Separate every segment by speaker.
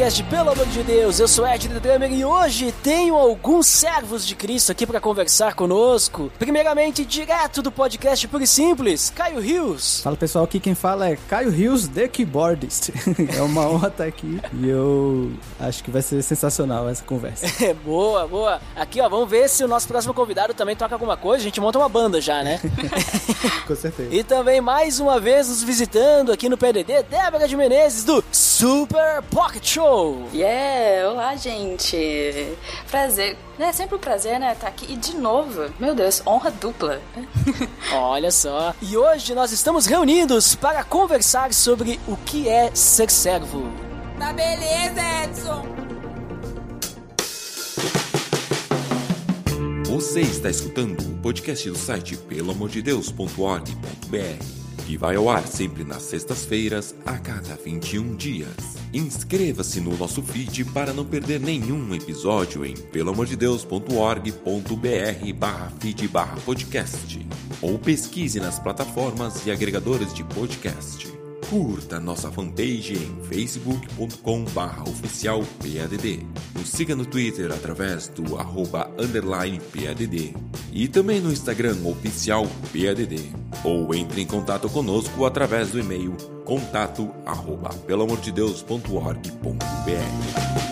Speaker 1: Podcast, pelo amor de Deus, eu sou Ed The Drummer e hoje tenho alguns servos de Cristo aqui para conversar conosco. Primeiramente, direto do podcast Puro e Simples, Caio Rios.
Speaker 2: Fala pessoal, aqui quem fala é Caio Rios, The Keyboardist. é uma honra estar aqui e eu acho que vai ser sensacional essa conversa.
Speaker 1: É, boa, boa. Aqui ó, vamos ver se o nosso próximo convidado também toca alguma coisa, a gente monta uma banda já, né?
Speaker 2: Com certeza.
Speaker 1: E também mais uma vez nos visitando aqui no PDD, Débora de Menezes do Super Pocket Show.
Speaker 3: Yeah, olá gente. Prazer. É sempre um prazer, né, estar aqui. E de novo, meu Deus, honra dupla.
Speaker 1: Olha só. E hoje nós estamos reunidos para conversar sobre o que é ser servo.
Speaker 4: Tá beleza, Edson!
Speaker 5: Você está escutando o podcast do site pelamordedeus.org.br, que vai ao ar sempre nas sextas-feiras, a cada 21 dias. Inscreva-se no nosso feed para não perder nenhum episódio em pelamordedeus.org.br barra feed barra podcast, ou pesquise nas plataformas e agregadores de podcast. Curta nossa fanpage em facebook.com barra oficial PADD. Nos siga no Twitter através do arroba underline PADD. E também no Instagram oficial PADD. Ou entre em contato conosco através do e-mail contato arroba pelamordedeus.org.br.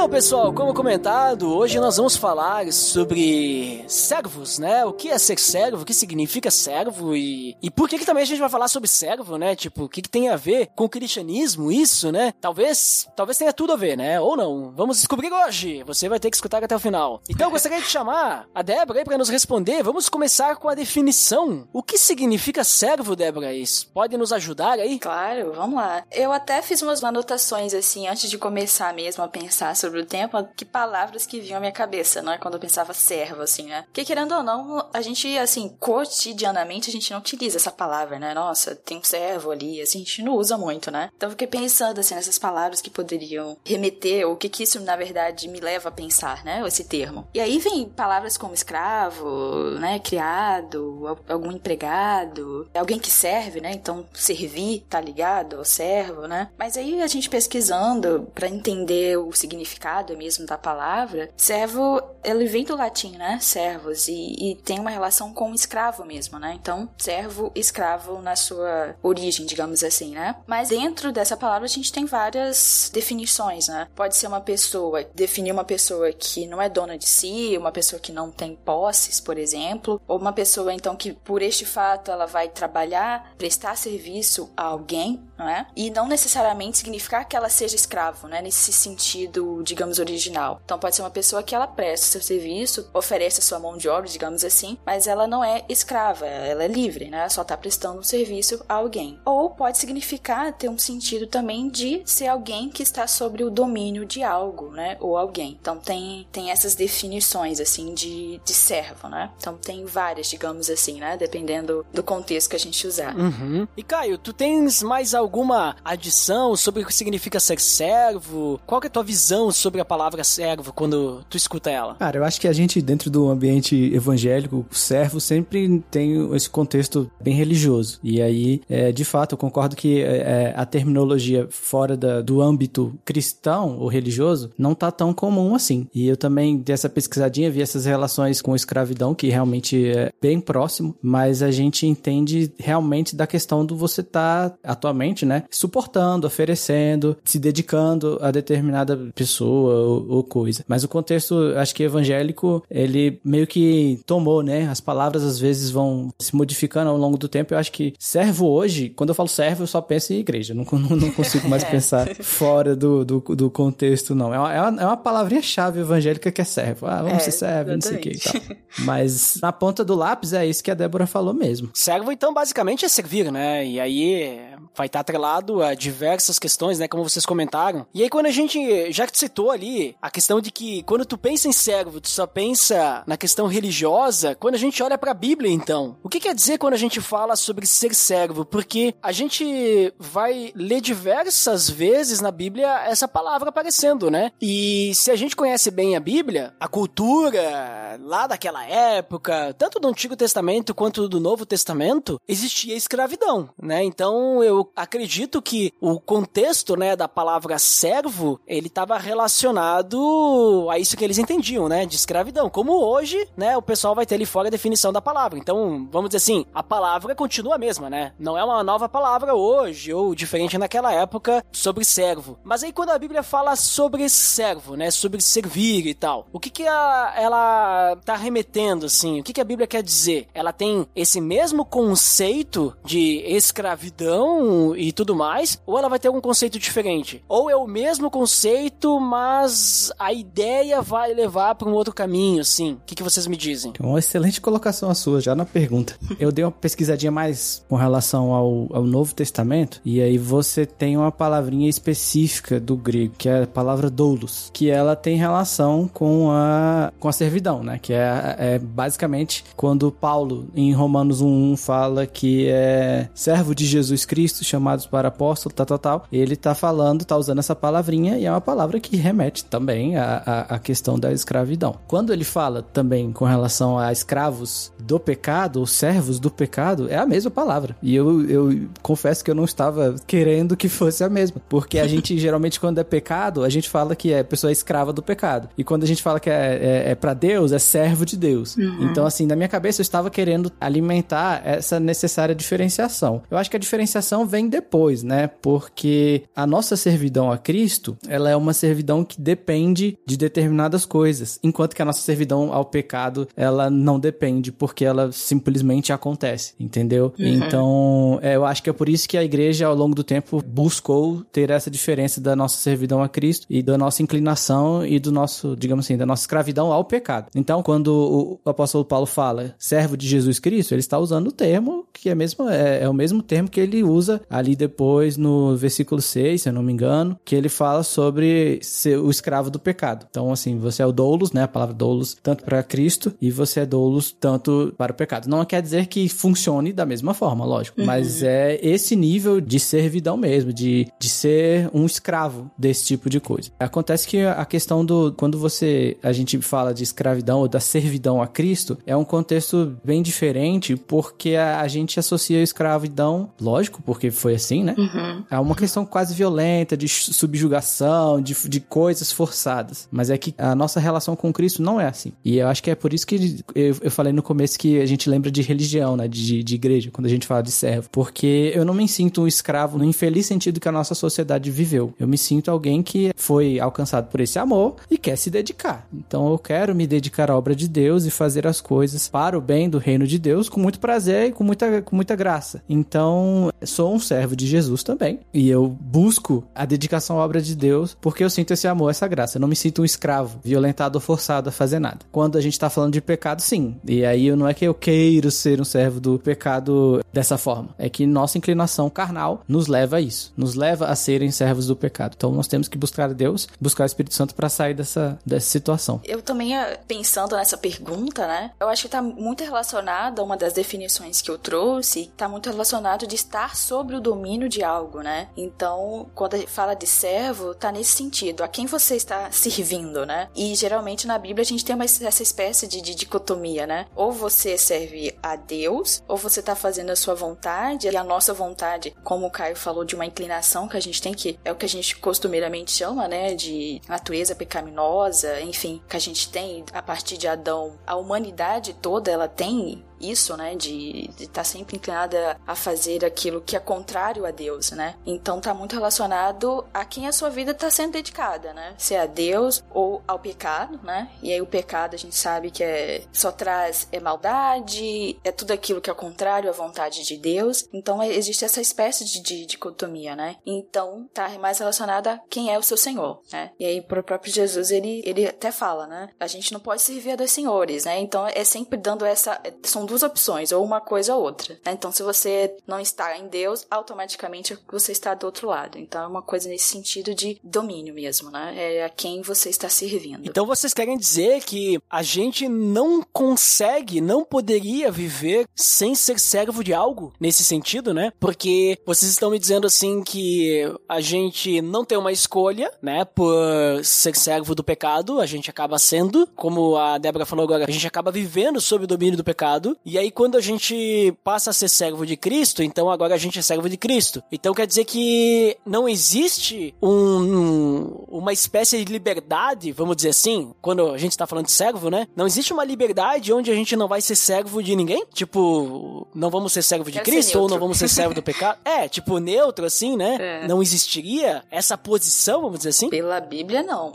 Speaker 1: Então, pessoal, como comentado, hoje nós vamos falar sobre servos, né? O que é ser servo, o que significa servo e, e por que, que também a gente vai falar sobre servo, né? Tipo, o que, que tem a ver com o cristianismo, isso, né? Talvez, talvez tenha tudo a ver, né? Ou não. Vamos descobrir hoje. Você vai ter que escutar até o final. Então, eu gostaria de chamar a Débora aí para nos responder. Vamos começar com a definição. O que significa servo, Débora? Isso pode nos ajudar aí?
Speaker 3: Claro, vamos lá. Eu até fiz umas anotações assim antes de começar mesmo a pensar sobre o tempo, que palavras que vinham à minha cabeça, né? Quando eu pensava servo, assim, né? Porque querendo ou não, a gente, assim, cotidianamente a gente não utiliza essa palavra, né? Nossa, tem um servo ali, assim, a gente não usa muito, né? Então eu fiquei pensando, assim, nessas palavras que poderiam remeter, ou o que que isso, na verdade, me leva a pensar, né? Esse termo. E aí vem palavras como escravo, né? Criado, algum empregado, alguém que serve, né? Então, servir, tá ligado ao servo, né? Mas aí a gente pesquisando para entender o significado mesmo da palavra, servo, ele vem do latim, né? Servos, e, e, tem uma relação com escravo mesmo, né? Então, servo, escravo na sua origem, digamos assim, né? Mas dentro dessa palavra a gente tem várias definições, né? Pode ser uma pessoa, definir uma pessoa que não é dona de si, uma pessoa que não tem posses, por exemplo, ou uma pessoa, então, que por este fato ela vai trabalhar, prestar serviço a alguém, não é? E não necessariamente significar que ela seja escravo, né? Nesse sentido digamos, original. Então pode ser uma pessoa que ela presta seu serviço, oferece a sua mão de obra, digamos assim, mas ela não é escrava, ela é livre, né? Ela só está prestando um serviço a alguém. Ou pode significar ter um sentido também de ser alguém que está sobre o domínio de algo, né? Ou alguém. Então tem, tem essas definições, assim, de, de servo, né? Então tem várias, digamos assim, né? Dependendo do contexto que a gente usar.
Speaker 1: Uhum. E Caio, tu tens mais alguma adição sobre o que significa ser servo? Qual é a tua visão sobre a palavra servo quando tu escuta ela?
Speaker 2: Cara, eu acho que a gente, dentro do ambiente evangélico, servo sempre tem esse contexto bem religioso. E aí, é, de fato, eu concordo que é, a terminologia fora da, do âmbito cristão ou religioso não tá tão comum assim. E eu também, dessa pesquisadinha, vi essas relações com escravidão, que realmente é bem próximo, mas a gente entende realmente da questão do você tá, atualmente, né, suportando, oferecendo, se dedicando a determinada pessoa ou, ou, coisa. Mas o contexto, acho que evangélico, ele meio que tomou, né? As palavras às vezes vão se modificando ao longo do tempo. Eu acho que servo hoje, quando eu falo servo, eu só penso em igreja. Não, não, não consigo mais pensar fora do, do, do, contexto, não. É uma, é uma, é uma palavrinha-chave evangélica que é servo. Ah, vamos é, ser servo, não sei o que e tal. Mas na ponta do lápis é isso que a Débora falou mesmo.
Speaker 1: Servo, então, basicamente é servir, né? E aí vai estar atrelado a diversas questões, né, como vocês comentaram. E aí quando a gente já citou ali a questão de que quando tu pensa em servo, tu só pensa na questão religiosa, quando a gente olha para a Bíblia então, o que quer dizer quando a gente fala sobre ser servo? Porque a gente vai ler diversas vezes na Bíblia essa palavra aparecendo, né? E se a gente conhece bem a Bíblia, a cultura lá daquela época, tanto do Antigo Testamento quanto do Novo Testamento, existia escravidão, né? Então eu acredito que o contexto, né, da palavra servo, ele estava relacionado a isso que eles entendiam, né, de escravidão. Como hoje, né, o pessoal vai ter ali fora a definição da palavra. Então, vamos dizer assim, a palavra continua a mesma, né? Não é uma nova palavra hoje ou diferente naquela época sobre servo. Mas aí quando a Bíblia fala sobre servo, né, sobre servir e tal, o que que a, ela tá remetendo assim? O que que a Bíblia quer dizer? Ela tem esse mesmo conceito de escravidão e tudo mais, ou ela vai ter algum conceito diferente? Ou é o mesmo conceito, mas a ideia vai levar para um outro caminho, assim? O que, que vocês me dizem?
Speaker 2: Uma excelente colocação a sua, já na pergunta. Eu dei uma pesquisadinha mais com relação ao, ao Novo Testamento, e aí você tem uma palavrinha específica do grego, que é a palavra doulos, que ela tem relação com a, com a servidão, né? Que é, é basicamente quando Paulo, em Romanos 1.1, fala que é servo de Jesus Cristo, chamados para apóstolo, tal, tal, tal. Ele tá falando, tá usando essa palavrinha, e é uma palavra que remete também à, à, questão da escravidão. Quando ele fala também com relação a escravos do pecado, ou servos do pecado, é a mesma palavra. E eu, eu confesso que eu não estava querendo que fosse a mesma. Porque a gente, geralmente, quando é pecado, a gente fala que é pessoa escrava do pecado. E quando a gente fala que é, é, é para Deus, é servo de Deus. Uhum. Então, assim, na minha cabeça, eu estava querendo alimentar essa necessária diferenciação. Eu acho que a diferenciação vem depois, né? Porque a nossa servidão a Cristo, ela é uma servidão que depende de determinadas coisas, enquanto que a nossa servidão ao pecado, ela não depende, porque ela simplesmente acontece, entendeu? Uhum. Então, é, eu acho que é por isso que a igreja, ao longo do tempo, buscou ter essa diferença da nossa servidão a Cristo e da nossa inclinação e do nosso, digamos assim, da nossa escravidão ao pecado. Então, quando o apóstolo Paulo fala servo de Jesus Cristo, ele está usando o termo que é, mesmo, é, é o mesmo termo que ele usa ali depois no versículo 6, se eu não me engano, que ele fala sobre ser o escravo do pecado. Então, assim, você é o doulos, né? A palavra doulos, tanto para Cristo, e você é doulos tanto para o pecado. Não quer dizer que funcione da mesma forma, lógico, uhum. mas é esse nível de servidão mesmo, de, de ser um escravo desse tipo de coisa. Acontece que a questão do. Quando você. A gente fala de escravidão ou da servidão a Cristo, é um contexto bem diferente, porque a, a gente associa a escravidão, lógico, porque foi assim, né? Uhum. É uma questão quase violenta, de subjugação, de, de coisas forçadas. Mas é que a nossa relação com Cristo não é assim. E eu acho que é por isso que eu, eu falei no começo que a gente lembra de religião, né? De, de igreja, quando a gente fala de servo. Porque eu não me sinto um escravo no infeliz sentido que a nossa sociedade viveu. Eu me sinto alguém que foi alcançado por esse amor e quer se dedicar. Então eu quero me dedicar à obra de Deus e fazer as coisas para o bem do reino de Deus com muito prazer e com muita, com muita graça. Então, sou um servo de Jesus também. E eu busco a dedicação à obra de Deus porque eu sinto esse amor, essa graça. Eu não me sinto um escravo, violentado ou forçado a fazer nada. Quando a gente tá falando de pecado, sim. E aí não é que eu queiro ser um servo do pecado dessa forma. É que nossa inclinação carnal nos leva a isso. Nos leva a serem servos do pecado. Então nós temos que buscar Deus, buscar o Espírito Santo para sair dessa, dessa situação.
Speaker 3: Eu também, eh, pensando nessa pergunta, né? Eu acho que tá muito relacionada a uma das definições que eu trouxe, tá muito relacionado de estar sobre o domínio de algo, né? Então, quando fala de servo, tá nesse sentido, a quem você está servindo, né? E geralmente na Bíblia a gente tem uma, essa espécie de, de dicotomia, né? Ou você serve a Deus, ou você tá fazendo a sua vontade, e a nossa vontade, como o Caio falou, de uma inclinação que a gente tem que, é o que a gente costumeiramente chama, né? De natureza pecaminosa, enfim, que a gente tem a partir de Adão. A humanidade toda, ela tem isso, né, de estar tá sempre inclinada a fazer aquilo que é contrário a Deus, né? Então tá muito relacionado a quem a sua vida está sendo dedicada, né? Se é a Deus ou ao pecado, né? E aí o pecado a gente sabe que é só traz é maldade, é tudo aquilo que é contrário à vontade de Deus. Então é, existe essa espécie de, de dicotomia, né? Então tá mais relacionada a quem é o seu Senhor, né? E aí pro próprio Jesus ele ele até fala, né? A gente não pode servir a dois senhores, né? Então é sempre dando essa são duas opções, ou uma coisa ou outra. Né? Então, se você não está em Deus, automaticamente você está do outro lado. Então, é uma coisa nesse sentido de domínio mesmo, né? É a quem você está servindo.
Speaker 1: Então, vocês querem dizer que a gente não consegue, não poderia viver sem ser servo de algo nesse sentido, né? Porque vocês estão me dizendo assim que a gente não tem uma escolha, né? Por ser servo do pecado, a gente acaba sendo, como a Débora falou agora, a gente acaba vivendo sob o domínio do pecado. E aí, quando a gente passa a ser servo de Cristo, então agora a gente é servo de Cristo. Então quer dizer que não existe um, uma espécie de liberdade, vamos dizer assim, quando a gente tá falando de servo, né? Não existe uma liberdade onde a gente não vai ser servo de ninguém? Tipo, não vamos ser servo de
Speaker 3: Quero
Speaker 1: Cristo ou não vamos ser servo do pecado? É, tipo, neutro, assim, né?
Speaker 3: É.
Speaker 1: Não existiria essa posição, vamos dizer assim?
Speaker 3: Pela Bíblia, não.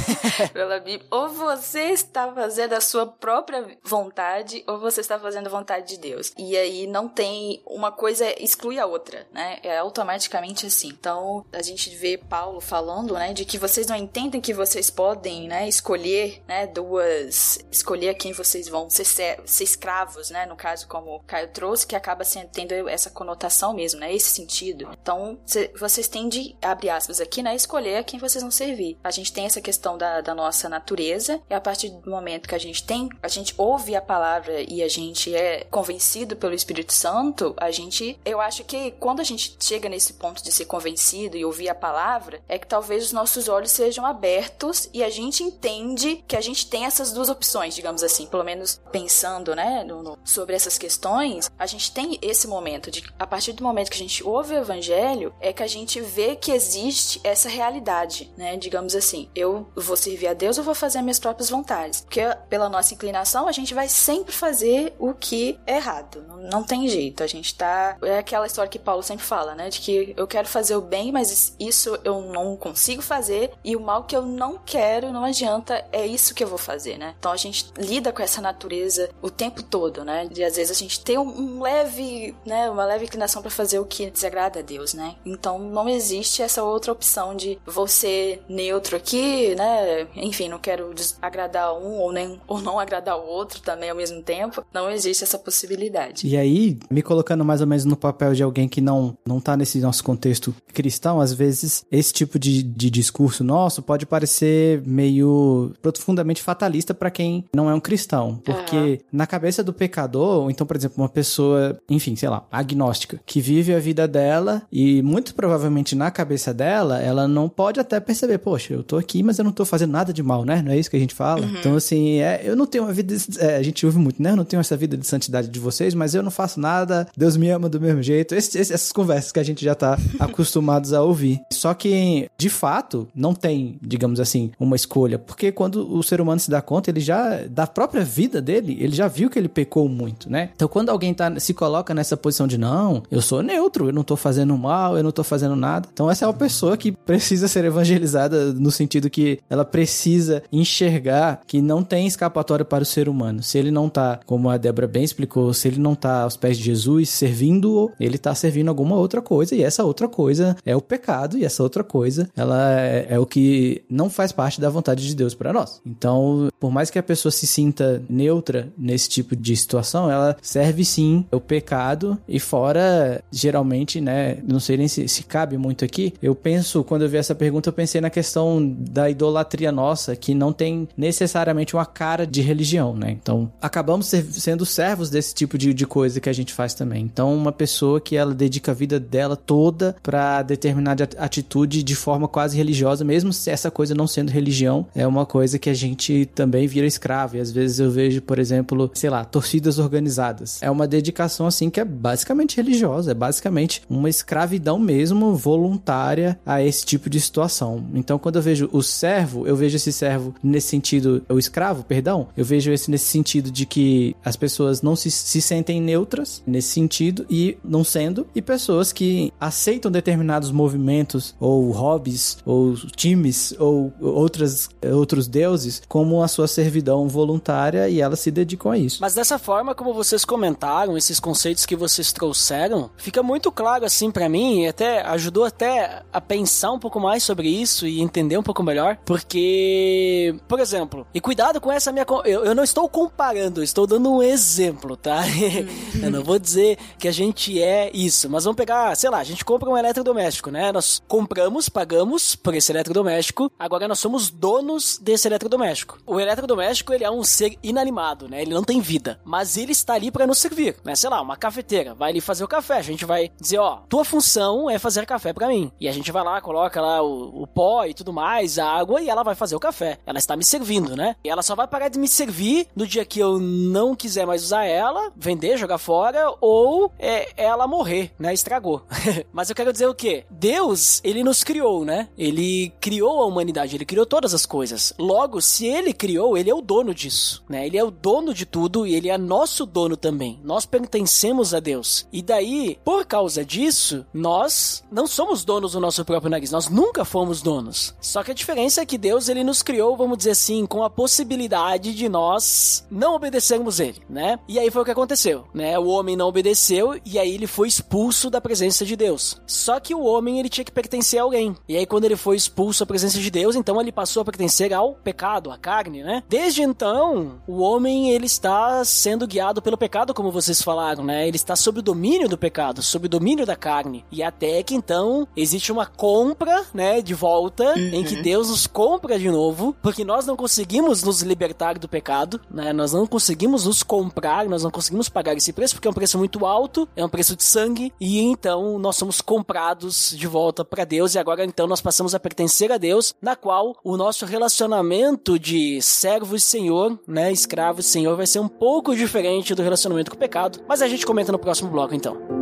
Speaker 3: Pela Bíblia. Ou você está fazendo a sua própria vontade, ou você está fazendo a vontade de Deus. E aí não tem uma coisa exclui a outra, né? É automaticamente assim. Então a gente vê Paulo falando, né, de que vocês não entendem que vocês podem, né, escolher, né, duas, escolher a quem vocês vão ser, ser, escravos, né? No caso, como Caio trouxe, que acaba sendo, tendo essa conotação mesmo, né? Esse sentido. Então cê- vocês têm de, abre aspas aqui, né, escolher a quem vocês vão servir. A gente tem essa questão da, da nossa natureza, e a partir do momento que a gente tem, a gente ouve a palavra e a gente é convencido pelo Espírito Santo, a gente, eu acho que quando a gente chega nesse ponto de ser convencido e ouvir a palavra, é que talvez os nossos olhos sejam abertos e a gente entende que a gente tem essas duas opções, digamos assim, pelo menos pensando, né, no- no- sobre essas questões, a gente tem esse momento de, a partir do momento que a gente ouve o evangelho, é que a gente vê que existe essa realidade, né, digamos assim, eu vou servir a Deus, eu vou fazer as minhas próprias vontades, porque pela nossa inclinação a gente vai sempre fazer o que é errado, não, não tem jeito, a gente tá, é aquela história que Paulo sempre fala, né, de que eu quero fazer o bem, mas isso eu não consigo fazer, e o mal que eu não quero, não adianta, é isso que eu vou fazer, né, então a gente lida com essa natureza o tempo todo, né, de às vezes a gente tem um, um leve, né, uma leve inclinação para fazer o que desagrada a Deus, né, então não existe essa outra opção de vou ser neutro aqui, né, enfim, não quero agradar um ou, nem, ou não agradar o outro também ao mesmo tempo, não existe essa possibilidade.
Speaker 2: E aí, me colocando mais ou menos no papel de alguém que não, não tá nesse nosso contexto cristão, às vezes esse tipo de, de discurso nosso pode parecer meio profundamente fatalista para quem não é um cristão. Porque na cabeça do pecador, ou então, por exemplo, uma pessoa, enfim, sei lá, agnóstica, que vive a vida dela e muito provavelmente na cabeça dela, ela não pode até perceber, poxa, eu tô aqui, mas eu não tô fazendo nada de mal, né? Não é isso que a gente fala? Então, assim, é, eu não tenho uma vida. é, a gente ouve muito, né? Eu não tenho essa vida de santidade de vocês, mas eu não faço nada, Deus me ama do mesmo jeito. Esse- esse- essas conversas que a gente já tá acostumados a ouvir. Só que, de fato, não tem, digamos assim, uma escolha. Porque quando o ser humano se dá conta, ele já, da própria vida dele, ele já viu que ele pecou muito, né? Então, quando alguém tá, se coloca nessa posição de não, eu sou neutro, eu não tô fazendo mal, eu não tô fazendo nada. Então, essa é uma pessoa que precisa ser evangelizada no sentido que ela precisa enxergar que não tem escapatória para o ser humano. Se ele não tá, como a Débora bem explicou, se ele não tá aos pés de Jesus servindo, ele tá servindo alguma outra coisa, e essa outra coisa é o pecado, e essa outra coisa, ela é, é o que não faz parte da vontade de Deus para nós. Então, por mais que a pessoa se sinta neutra nesse tipo de situação, ela serve sim o pecado, e fora, geralmente, né, não sei nem se, se cabe muito aqui, eu penso, quando eu vi essa pergunta, eu pensei na questão da idolatria nossa, que não tem necessariamente uma cara de religião, né? Então, acabamos ser- sendo servos desse tipo de, de coisa que a gente faz também. Então, uma pessoa que ela dedica a vida dela toda pra determinada at- atitude de forma quase religiosa, mesmo se essa coisa não sendo religião, é uma coisa que a gente também vira escravo. E às vezes eu vejo, por exemplo, sei lá, torcidas organizadas. É uma dedicação assim que é basicamente religiosa, é basicamente uma escravidão mesmo voluntária a esse tipo de situação. Então, quando eu vejo o servo, eu vejo esse servo nesse sentido, o escravo, perdão, eu vejo esse nesse sentido de que as pessoas não se, se sentem neutras nesse sentido e não sendo, e pessoas que aceitam determinados movimentos ou hobbies ou times ou outras, outros deuses como a sua servidão voluntária e elas se dedicam a isso.
Speaker 1: Mas dessa forma, como vocês comentaram, esses conceitos que vocês trouxeram, fica muito claro assim pra mim e até ajudou até a pensar um pouco mais sobre isso e entender um pouco melhor, porque, por exemplo, e cuidado com essa minha, eu, eu não estou comparando, eu estou dando um exemplo, tá? eu não vou dizer que a gente é isso, mas vamos pegar, sei lá, a gente compra um eletrodoméstico, né? Nós compramos, pagamos por esse eletrodoméstico, agora nós somos donos desse eletrodoméstico. O eletrodoméstico, ele é um ser inanimado, né? Ele não tem vida, mas ele está ali para nos servir, né? Sei lá, uma cafeteira, vai ali fazer o café, a gente vai dizer, ó, tua função é fazer café para mim. E a gente vai lá, coloca lá o, o pó e tudo mais, a água, e ela vai fazer o café. Ela está me servindo, né? E ela só vai parar de me servir no dia que eu não quiser mais usar ela, vender, jogar fora, ou é, ela morrer, né? Estragou. Mas eu quero dizer o quê? Deus, ele nos criou, né? Ele criou a humanidade, ele criou todas as coisas. Logo, se ele criou, ele é o dono disso, né? Ele é o dono de tudo e ele é nosso dono também. Nós pertencemos a Deus. E daí, por causa disso, nós não somos donos do nosso próprio nariz. Nós nunca fomos donos. Só que a diferença é que Deus, ele nos criou, vamos dizer assim, com a possibilidade de nós não obedecermos ele, né? E aí foi o que aconteceu, né? O homem não obedeceu e aí ele foi expulso da presença de Deus. Só que o homem ele tinha que pertencer a alguém. E aí quando ele foi expulso da presença de Deus, então ele passou a pertencer ao pecado, à carne, né? Desde então, o homem ele está sendo guiado pelo pecado, como vocês falaram, né? Ele está sob o domínio do pecado, sob o domínio da carne. E até que então existe uma compra, né, de volta, uhum. em que Deus nos compra de novo, porque nós não conseguimos nos libertar do pecado, né? Nós não conseguimos nos comprar, nós não conseguimos pagar esse preço porque é um preço muito alto, é um preço de sangue, e então nós somos comprados de volta para Deus e agora então nós passamos a pertencer a Deus, na qual o nosso relacionamento de servo e senhor, né, escravo e senhor vai ser um pouco diferente do relacionamento com o pecado, mas a gente comenta no próximo bloco então.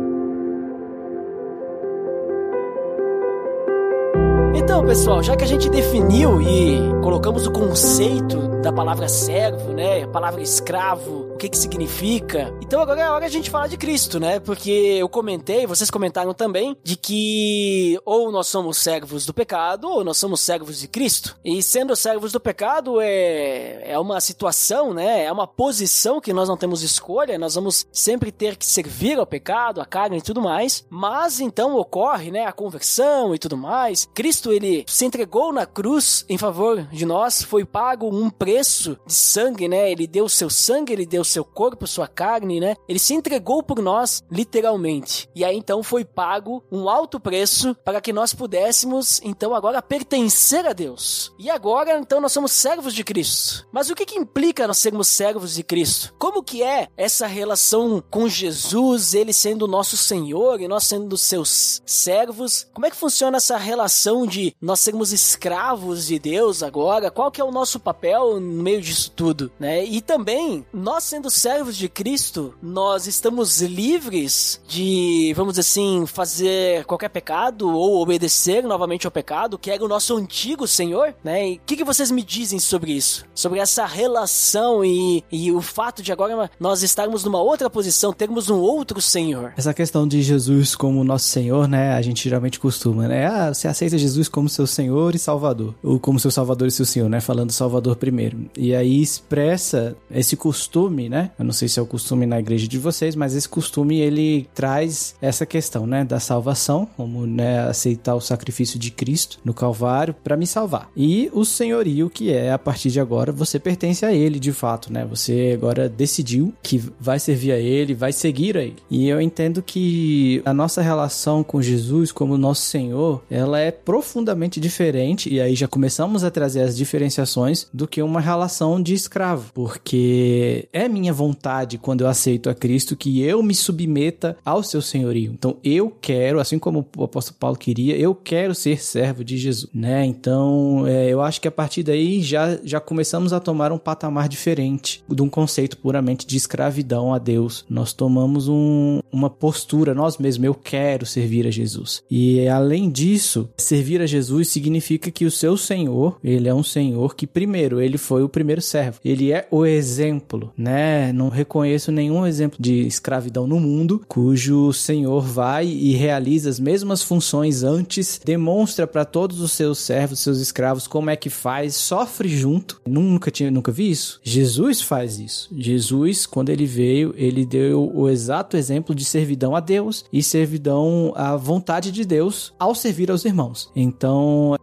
Speaker 1: Então, pessoal, já que a gente definiu e colocamos o conceito da palavra servo, né, a palavra escravo, o que que significa, então agora é hora a gente falar de Cristo, né? Porque eu comentei, vocês comentaram também, de que ou nós somos servos do pecado ou nós somos servos de Cristo. E sendo servos do pecado é, é uma situação, né? É uma posição que nós não temos escolha, nós vamos sempre ter que servir ao pecado, à carne e tudo mais. Mas então ocorre, né, a conversão e tudo mais. Cristo Cristo ele se entregou na cruz em favor de nós, foi pago um preço de sangue, né? Ele deu seu sangue, ele deu seu corpo, sua carne, né? Ele se entregou por nós, literalmente. E aí então foi pago um alto preço para que nós pudéssemos então agora pertencer a Deus. E agora então nós somos servos de Cristo. Mas o que que implica nós sermos servos de Cristo? Como que é essa relação com Jesus, ele sendo o nosso Senhor e nós sendo seus servos? Como é que funciona essa relação de nós sermos escravos de Deus agora, qual que é o nosso papel no meio disso tudo, né? E também, nós sendo servos de Cristo, nós estamos livres de, vamos dizer assim, fazer qualquer pecado ou obedecer novamente ao pecado, que era o nosso antigo Senhor, né? E o que, que vocês me dizem sobre isso? Sobre essa relação e, e o fato de agora nós estarmos numa outra posição, termos um outro Senhor.
Speaker 2: Essa questão de Jesus como nosso Senhor, né? A gente geralmente costuma, né? Ah, você aceita Jesus Jesus como seu Senhor e Salvador, ou como seu Salvador e seu Senhor, né? Falando Salvador primeiro. E aí expressa esse costume, né? Eu não sei se é o costume na igreja de vocês, mas esse costume ele traz essa questão, né, da salvação, como né, aceitar o sacrifício de Cristo no Calvário para me salvar. E o senhorio que é a partir de agora você pertence a ele de fato, né? Você agora decidiu que vai servir a ele, vai seguir a ele. E eu entendo que a nossa relação com Jesus como nosso Senhor, ela é profunda diferente, e aí já começamos a trazer as diferenciações do que uma relação de escravo, porque é minha vontade quando eu aceito a Cristo que eu me submeta ao seu senhorio. Então eu quero, assim como o apóstolo Paulo queria, eu quero ser servo de Jesus, né? Então é, eu acho que a partir daí já, já começamos a tomar um patamar diferente de um conceito puramente de escravidão a Deus. Nós tomamos um, uma postura, nós mesmos, eu quero servir a Jesus. E além disso, servir a Jesus significa que o seu Senhor, ele é um Senhor que primeiro, ele foi o primeiro servo. Ele é o exemplo, né? Não reconheço nenhum exemplo de escravidão no mundo cujo Senhor vai e realiza as mesmas funções antes, demonstra para todos os seus servos, seus escravos como é que faz, sofre junto. Nunca tinha, nunca vi isso. Jesus faz isso. Jesus, quando ele veio, ele deu o exato exemplo de servidão a Deus e servidão à vontade de Deus ao servir aos irmãos. Então,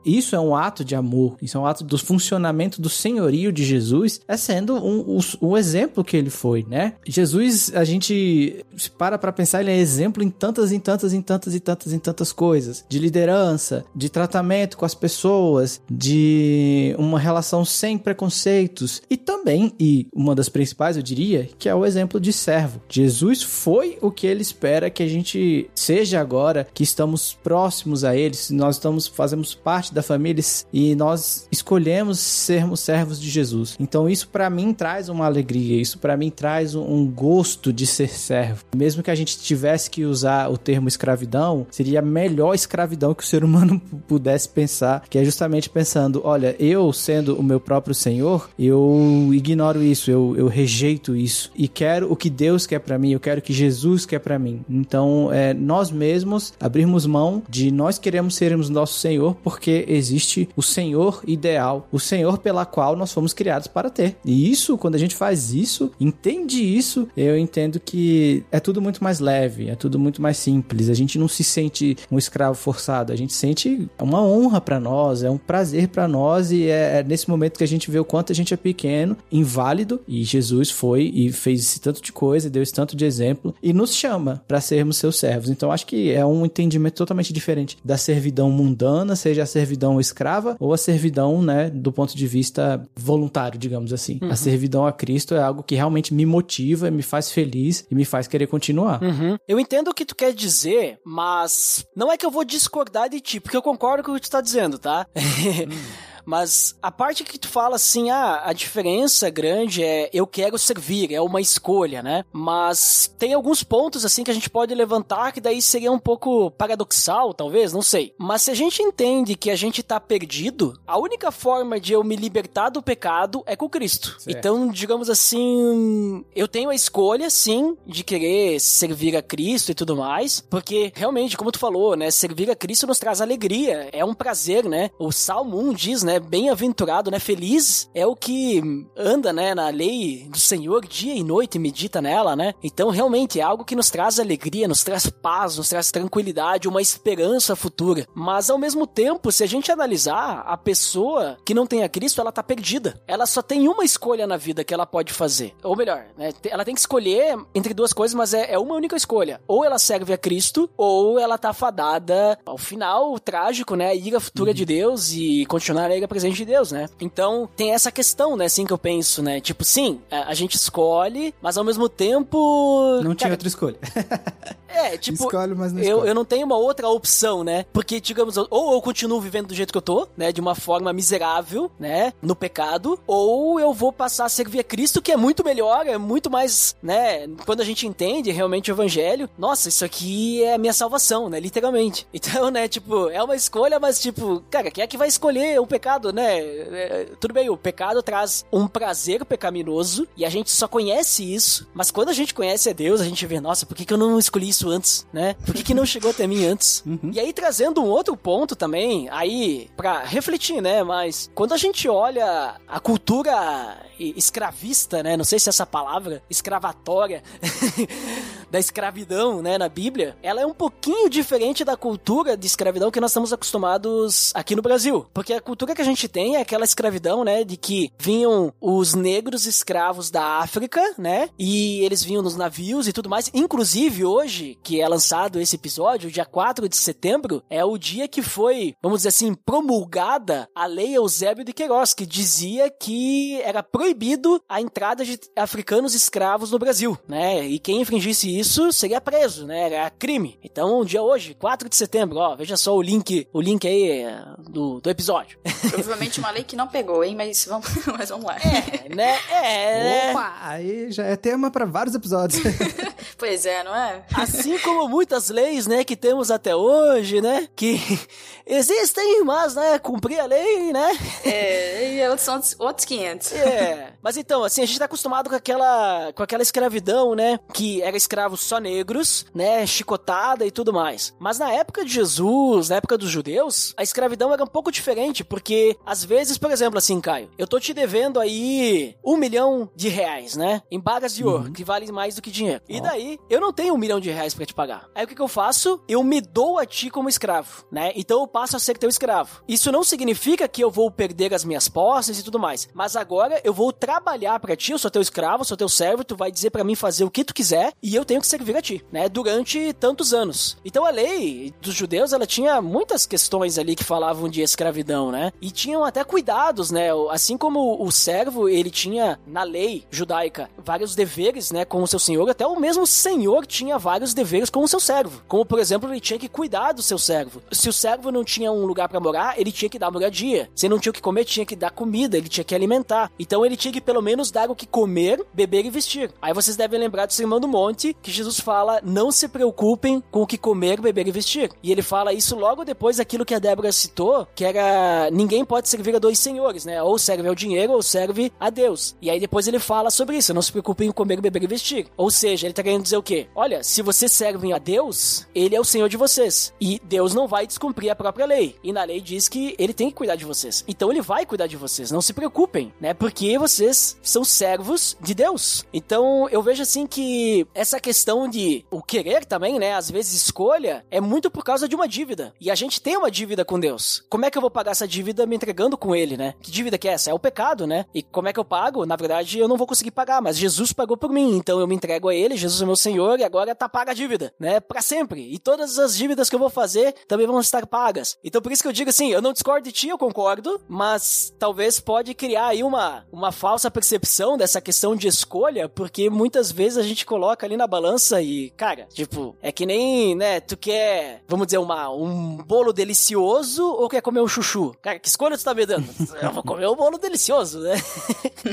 Speaker 2: isso é um ato de amor, isso é um ato do funcionamento do senhorio. de Jesus é sendo um, um, um exemplo que ele foi, né? Jesus, a gente para pra pensar, ele é exemplo em tantas, em tantas, em tantas, e tantas, em tantas coisas. De liderança, de tratamento com as pessoas, de uma relação sem preconceitos. E também, e uma das principais, eu diria, que é o exemplo de servo. Jesus foi o que ele espera que a gente seja agora, que estamos próximos a ele, nós estamos, fazemos parte da família e nós escolhemos sermos servos de Jesus. Então isso para mim traz uma alegria, isso para mim traz um gosto de ser servo. Mesmo que a gente tivesse que usar o termo escravidão, seria a melhor escravidão que o ser humano pudesse pensar, que é justamente pensando, olha, eu sendo o meu próprio Senhor, eu ignoro isso, eu, eu rejeito isso e quero o que Deus quer para mim, eu quero o que Jesus quer para mim. Então, é, nós mesmos abrirmos mão de nós queremos sermos nosso Senhor porque existe o Senhor ideal, o Senhor pela qual nós fomos criados para ter. E isso, quando a gente faz isso, entende isso, eu entendo que é tudo muito mais leve, é tudo muito mais simples. A gente não se sente um escravo forçado, a gente sente uma honra para nós, é um prazer para nós e é, é nesse momento que a gente vê o quanto a gente é pequeno, inválido e Jesus foi e fez esse tanto de coisa, deu esse tanto de exemplo e nos chama para sermos seus servos. Então acho que é um entendimento totalmente diferente da servidão mundana, seja a servidão escrava ou a servidão, né, do ponto de vista voluntário, digamos assim. Uhum. A servidão a Cristo é algo que realmente me motiva, me faz feliz e me faz querer continuar.
Speaker 1: Uhum. Eu entendo o que tu quer dizer, mas não é que eu vou discordar de ti, porque eu concordo com o que tu tá dizendo, tá? Hum. Mas a parte que tu fala assim, ah, a diferença grande é eu quero servir, é uma escolha, né? Mas tem alguns pontos assim que a gente pode levantar que daí seria um pouco paradoxal, talvez, não sei. Mas se a gente entende que a gente tá perdido, a única forma de eu me libertar do pecado é com Cristo. Certo. Então, digamos assim, eu tenho a escolha, sim, de querer servir a Cristo e tudo mais, porque realmente, como tu falou, né, servir a Cristo nos traz alegria, é um prazer, né? O Salmo 1 diz, né, né, bem-aventurado, né, feliz é o que anda, né, na lei do Senhor dia e noite e medita nela, né? Então, realmente é algo que nos traz alegria, nos traz paz, nos traz tranquilidade, uma esperança futura. Mas ao mesmo tempo, se a gente analisar, a pessoa que não tem a Cristo, ela tá perdida. Ela só tem uma escolha na vida que ela pode fazer. Ou melhor, né, ela tem que escolher entre duas coisas, mas é, é uma única escolha. Ou ela serve a Cristo, ou ela tá fadada ao final trágico, né, a ira futura uhum. de Deus e continuar a presente de Deus, né? Então, tem essa questão, né, assim que eu penso, né? Tipo, sim, a, gente escolhe, mas ao mesmo tempo.
Speaker 2: Não tinha cara, outra escolha.
Speaker 1: é, tipo. Escolhe, mas não eu, eu não tenho uma outra opção, né? Porque, digamos, ou eu continuo vivendo do jeito que eu tô, né? De uma forma miserável, né? No pecado, ou eu vou passar a servir a Cristo, que é muito melhor, é muito mais, né? Quando a gente entende realmente o evangelho, nossa, isso aqui é a minha salvação, né? Literalmente. Então, né, tipo, é uma escolha, mas, tipo, cara, quem é que vai escolher o pecado? pecado, né? É, tudo bem, o pecado traz um prazer pecaminoso e a gente só conhece isso, mas quando a gente conhece a Deus, a gente vê, nossa, por que, que eu não escolhi isso antes, né? Por que, que não chegou até mim antes? Uhum. E aí, trazendo um outro ponto também, aí, pra refletir, né? Mas quando a gente olha a cultura escravista, né? Não sei se é essa palavra, escravatória da escravidão, né, na Bíblia, ela é um pouquinho diferente da cultura de escravidão que nós estamos acostumados aqui no Brasil. Porque a cultura que a gente tem é aquela escravidão, né, de que vinham os negros escravos da África, né, e eles vinham nos navios e tudo mais. Inclusive, hoje, que é lançado esse episódio, dia 4 de setembro, é o dia que foi, vamos dizer assim, promulgada a lei Eusébio de Queiroz, que dizia que era proibido a entrada de africanos escravos no Brasil, né, e quem infringisse isso seria preso, né? Era crime. Então, um dia hoje, 4 de setembro, ó, veja só o link, o link aí é, do, do episódio.
Speaker 3: Provavelmente uma lei que não pegou, hein? Mas vamos, mas vamos lá.
Speaker 1: É, né? É?
Speaker 2: Opa, aí já é tema para vários episódios.
Speaker 3: pois é, não é?
Speaker 1: Assim como muitas leis, né, que temos até hoje, né? Que existem, mas, né, cumprir a lei, né?
Speaker 3: É, e outros são outros 500.
Speaker 1: É. Mas então, assim, a gente tá acostumado com aquela, com aquela escravidão, né? Que era escravo escravos só negros, né, chicotada e tudo mais. Mas na época de Jesus, na época dos judeus, a escravidão era um pouco diferente, porque às vezes, por exemplo, assim, Caio, eu tô te devendo aí um milhão de reais, né, em bagas de ouro, que valem mais do que dinheiro. E daí, eu não tenho um milhão de reais para te pagar. Aí o que, que eu faço? Eu me dou a ti como escravo, né? Então eu passo a ser teu escravo. Isso não significa que eu vou perder as minhas posses e tudo mais, mas agora eu vou trabalhar para ti, eu sou teu escravo, sou teu servo, tu vai dizer para mim fazer o que tu quiser e eu tenho que servir a ti, né? Durante tantos anos. Então a lei dos judeus, ela tinha muitas questões ali que falavam de escravidão, né? E tinham até cuidados, né? Assim como o servo, ele tinha na lei judaica vários deveres, né, com o seu senhor, até o mesmo senhor tinha vários deveres com o seu servo. Como, por exemplo, ele tinha que cuidar do seu servo. Se o servo não tinha um lugar para morar, ele tinha que dar moradia. Se não tinha o que comer, tinha que dar comida, ele tinha que alimentar. Então ele tinha que pelo menos dar o que comer, beber e vestir. Aí vocês devem lembrar do Sermão do Monte, que Jesus fala: "Não se preocupem com o que comer, beber e vestir". E ele fala isso logo depois daquilo que a Débora citou, que era ninguém pode servir a dois senhores, né? Ou serve ao dinheiro ou serve a Deus. E aí depois ele fala sobre isso, não se preocupem em comer, beber e vestir. Ou seja, ele tá querendo dizer o quê? Olha, se vocês servem a Deus, ele é o Senhor de vocês. E Deus não vai descumprir a própria lei. E na lei diz que ele tem que cuidar de vocês. Então ele vai cuidar de vocês. Não se preocupem, né? Porque vocês são servos de Deus. Então eu vejo assim que essa questão de o querer também, né? Às vezes escolha, é muito por causa de uma dívida. E a gente tem uma dívida com Deus. Como é que eu vou pagar essa dívida me entregando com ele, né? Que dívida que é essa? É o pecado, né? E como é que eu pago? Na verdade, eu não vou conseguir pagar, mas Jesus pagou por mim, então eu me entrego a ele, Jesus é meu Senhor e agora tá paga a dívida, né? Para sempre. E todas as dívidas que eu vou fazer também vão estar pagas. Então por isso que eu digo assim, eu não discordo de ti, eu concordo, mas talvez pode criar aí uma, uma falsa percepção dessa questão de escolha, porque muitas vezes a gente coloca ali na balança e, cara, tipo, é que nem, né, tu quer, vamos dizer, uma, um bolo delicioso ou quer comer um chuchu? Cara, que escolha tu tá me dando? eu vou comer um bolo delicioso, né?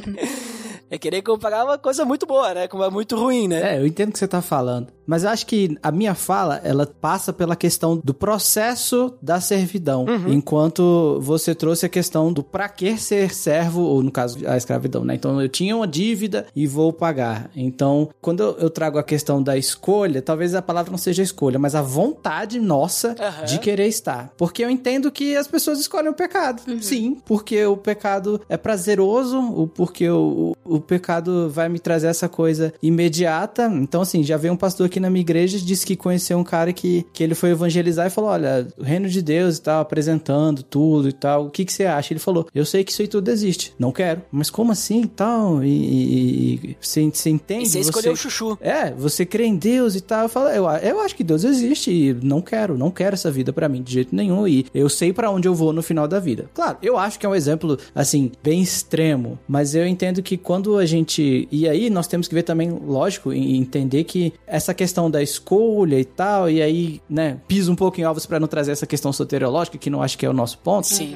Speaker 1: é querer comprar uma coisa muito boa, né? Como é muito ruim, né?
Speaker 2: É, eu entendo o que você tá falando. Mas eu acho que a minha fala, ela passa pela questão do processo da servidão. Enquanto você trouxe a questão do pra que ser servo, ou no caso, a escravidão, né? Então eu tinha uma dívida e vou pagar. Então, quando eu, eu trago a questão da escolha, talvez a palavra não seja escolha, mas a vontade nossa
Speaker 1: Aham.
Speaker 2: de querer estar. Porque eu entendo que as pessoas escolhem o pecado. Sim, porque o pecado é prazeroso, o- porque o, o, pecado vai me trazer essa coisa imediata. Então, assim, já veio um pastor aqui na minha igreja e disse que conheceu um cara que, que ele foi evangelizar e falou: Olha, o reino de Deus e tal, apresentando tudo e tal. O que, que você acha? Ele falou: Eu sei que isso aí tudo existe. Não quero. Mas como assim e tal? E, e- e- você, você entende?
Speaker 1: E você escolheu o chuchu.
Speaker 2: É, você crê em Deus e tal. Eu falo, eu, eu acho que Deus existe e não quero, não quero essa vida pra mim de jeito nenhum. E eu sei pra onde eu vou no final da vida. Claro, eu acho que é um exemplo, assim, bem extremo. Mas eu entendo que quando a gente. E aí nós temos que ver também, lógico, e entender que essa questão da escolha e tal, e aí, né, piso um pouco em ovos pra não trazer essa questão soteriológica, que não acho que é o nosso ponto.
Speaker 1: Sim.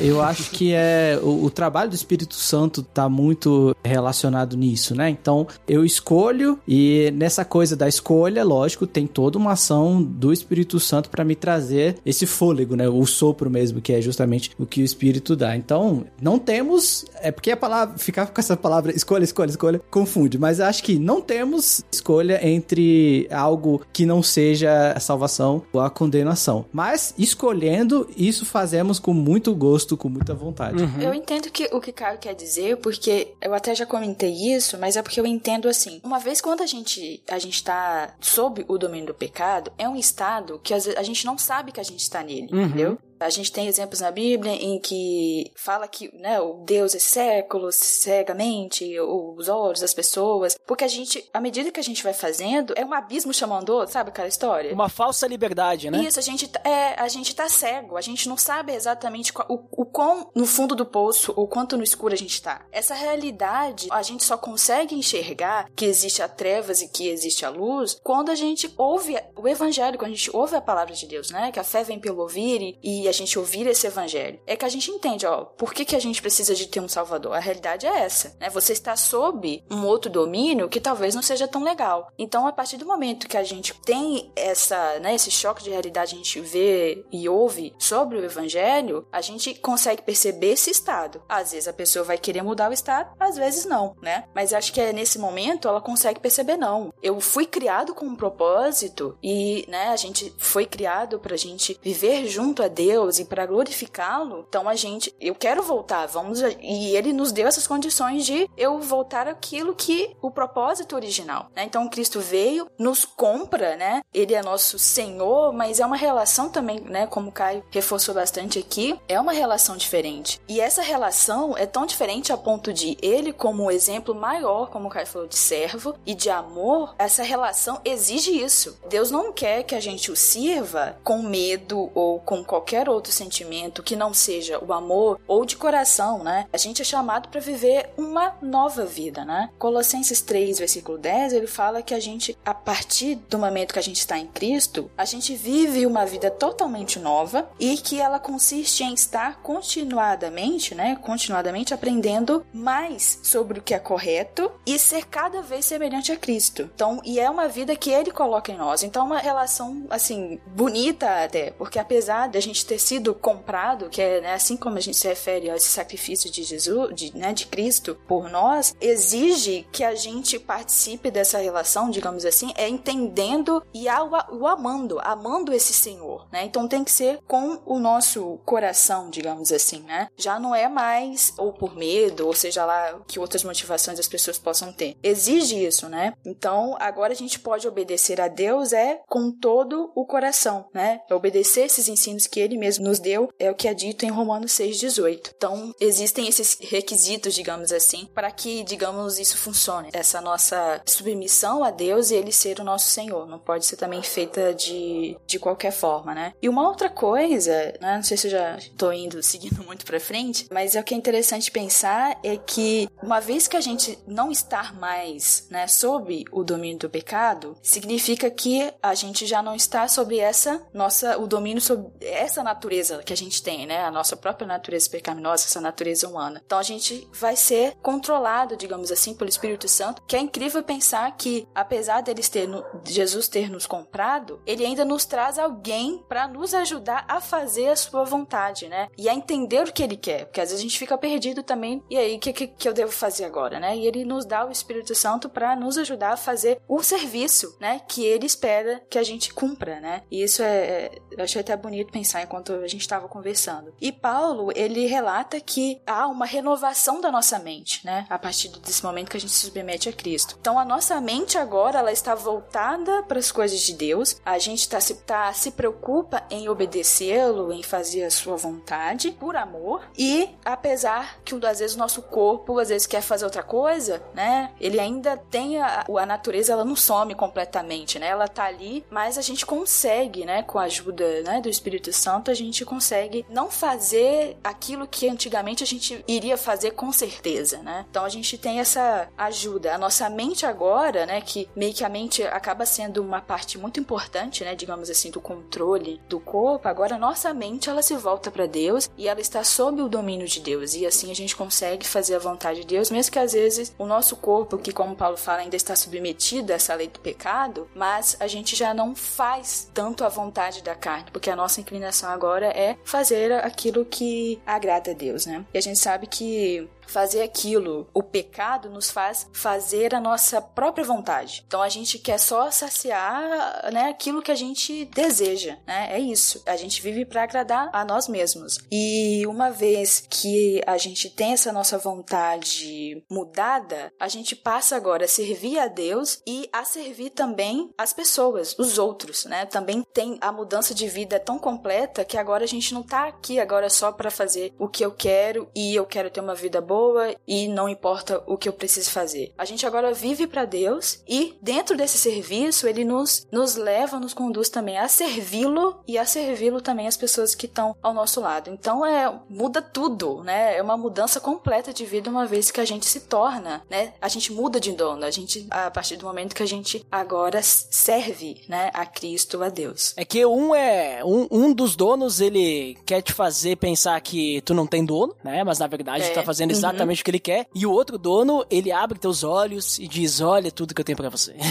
Speaker 2: Eu acho que é o, o trabalho do Espírito Santo tá muito relacionado nisso, né? Então, eu escolho e nessa coisa da escolha, lógico, tem toda uma ação do Espírito Santo para me trazer esse fôlego, né? O sopro mesmo, que é justamente o que o Espírito dá. Então, não temos, é porque a palavra ficar com essa palavra escolha, escolha, escolha confunde, mas acho que não temos escolha entre algo que não seja a salvação ou a condenação. Mas escolhendo, isso fazemos com muito gosto, com muita vontade.
Speaker 3: Eu entendo que, o que Caio quer dizer, porque eu até já comentei isso, mas é porque eu entendo assim. Uma vez quando a gente, a gente tá sob o domínio do pecado, é um estado que a gente não sabe que a gente está nele, entendeu? A gente tem exemplos na Bíblia em que fala que né, o Deus é século, cegamente, os olhos das pessoas, porque a gente, à medida que a gente vai fazendo, é um abismo chamando outro, sabe aquela história?
Speaker 1: Uma falsa liberdade, né?
Speaker 3: Isso, a gente, tá- é, a gente tá cego, a gente não sabe exatamente qual- o, o quão no fundo do poço ou quanto no escuro a gente tá. Essa realidade, a gente só consegue enxergar que existe a trevas e que existe a luz quando a gente ouve o evangelho, quando a gente ouve a palavra de Deus, né? Que a fé vem pelo ouvir e, e a gente ouvir esse evangelho, é que a gente entende, ó, por que, que a gente precisa de ter um salvador? A realidade é essa, né? Você está sob um outro domínio que talvez não seja tão legal. Então, a partir do momento que a gente tem essa, né, esse choque de realidade, a gente vê e ouve sobre o evangelho, a gente consegue perceber esse estado. Às vezes a pessoa vai querer mudar o estado, às vezes não, né? Mas acho que é nesse momento ela consegue perceber não. Eu fui criado com um propósito e, né, a gente foi criado pra gente viver junto a Deus e para glorificá-lo. Então a gente, eu quero voltar, vamos e ele nos deu essas condições de eu voltar aquilo que o propósito original, né? Então Cristo veio, nos compra, né? Ele é nosso Senhor, mas é uma relação também, né, como o Caio reforçou bastante aqui, é uma relação diferente. E essa relação é tão diferente a ponto de ele como exemplo maior, como o Caio falou, de servo e de amor, essa relação exige isso. Deus não quer que a gente o sirva com medo ou com qualquer outro sentimento que não seja o amor ou de coração, né? A gente é chamado para viver uma nova vida, né? Colossenses 3, versículo 10, ele fala que a gente, a partir do momento que a gente está em Cristo, a gente vive uma vida totalmente nova e que ela consiste em estar continuadamente, né? Continuadamente aprendendo mais sobre o que é correto e ser cada vez semelhante a Cristo. Então, e é uma vida que ele coloca em nós. Então, uma relação, assim, bonita até, porque apesar de a gente ter sido comprado, que é né, assim como a gente se refere a esse sacrifício de Jesus, de, né, de Cristo por nós, exige que a gente participe dessa relação, digamos assim, é entendendo e o amando, amando esse Senhor, né? Então tem que ser com o nosso coração, digamos assim, né? Já não é mais ou por medo, ou seja lá que outras motivações as pessoas possam ter. Exige isso, né? Então agora a gente pode obedecer a Deus é com todo o coração, né? Obedecer esses ensinos que Ele mesmo nos deu é o que é dito em Romanos 6,18. Então existem esses requisitos, digamos assim, para que, digamos, isso funcione. Essa nossa submissão a Deus e Ele ser o nosso Senhor. Não pode ser também feita de, de qualquer forma, né? E uma outra coisa, né? Não sei se eu já estou indo, seguindo muito para frente, mas é o que é interessante pensar é que uma vez que a gente não estar mais, né, sob o domínio do pecado, significa que a gente já não está sob essa nossa o domínio sobre essa natureza que a gente tem, né? A nossa própria natureza pecaminosa, essa natureza humana. Então a gente vai ser controlado, digamos assim, pelo Espírito Santo, que é incrível pensar que apesar deles ter Jesus ter nos comprado, ele ainda nos traz alguém para nos ajudar a fazer a sua vontade, né? E a entender o que ele quer, porque às vezes a gente fica perdido também. E aí, o que, que, que eu devo fazer agora, né? E ele nos dá o Espírito Santo para nos ajudar a fazer o serviço, né? Que ele espera que a gente cumpra, né? E isso é, é eu achei até bonito pensar enquanto a gente estava conversando. E Paulo, ele relata que há uma renovação da nossa mente, né? A partir desse momento que a gente se submete a Cristo. Então, a nossa mente agora, ela está voltada para as coisas de Deus. A gente está se, tá, se preocupa em obedecê-lo, em fazer a sua vontade, por amor. E, apesar que às vezes o nosso corpo, às vezes quer fazer outra coisa, né? Ele ainda tem a, a natureza, ela não some completamente, né? Ela tá ali, mas a gente consegue, né? Com a ajuda né, do Espírito Santo, a gente consegue não fazer aquilo que antigamente a gente iria fazer com certeza, né? Então a gente tem essa ajuda. A nossa mente agora, né, que meio que a mente acaba sendo uma parte muito importante, né, digamos assim, do controle do corpo, agora a nossa mente ela se volta para Deus e ela está sob o domínio de Deus. E assim a gente consegue fazer a vontade de Deus, mesmo que às vezes o nosso corpo, que como Paulo fala, ainda está submetido a essa lei do pecado, mas a gente já não faz tanto a vontade da carne, porque a nossa inclinação agora é fazer aquilo que agrada a Deus, né? E a gente sabe que fazer aquilo. O pecado nos faz fazer a nossa própria vontade. Então a gente quer só saciar, né, aquilo que a gente deseja, né? É isso. A gente vive para agradar a nós mesmos. E uma vez que a gente tem essa nossa vontade mudada, a gente passa agora a servir a Deus e a servir também as pessoas, os outros, né? Também tem a mudança de vida tão completa que agora a gente não tá aqui agora só para fazer o que eu quero e eu quero ter uma vida boa boa e não importa o que eu preciso fazer. A gente agora vive para Deus e dentro desse serviço ele nos, nos leva, nos conduz também a servi-lo e a servi-lo também as pessoas que estão ao nosso lado. Então é muda tudo, né? É uma mudança completa de vida uma vez que a gente se torna, né? A gente muda de dono, a gente a partir do momento que a gente agora serve, né, a Cristo, a Deus.
Speaker 1: É que um é um, um dos donos ele quer te fazer pensar que tu não tem dono, né? Mas na verdade
Speaker 3: É.
Speaker 1: tu tá fazendo exatamente o que ele quer. E o outro dono, ele abre teus olhos e diz: "Olha tudo que eu tenho pra você".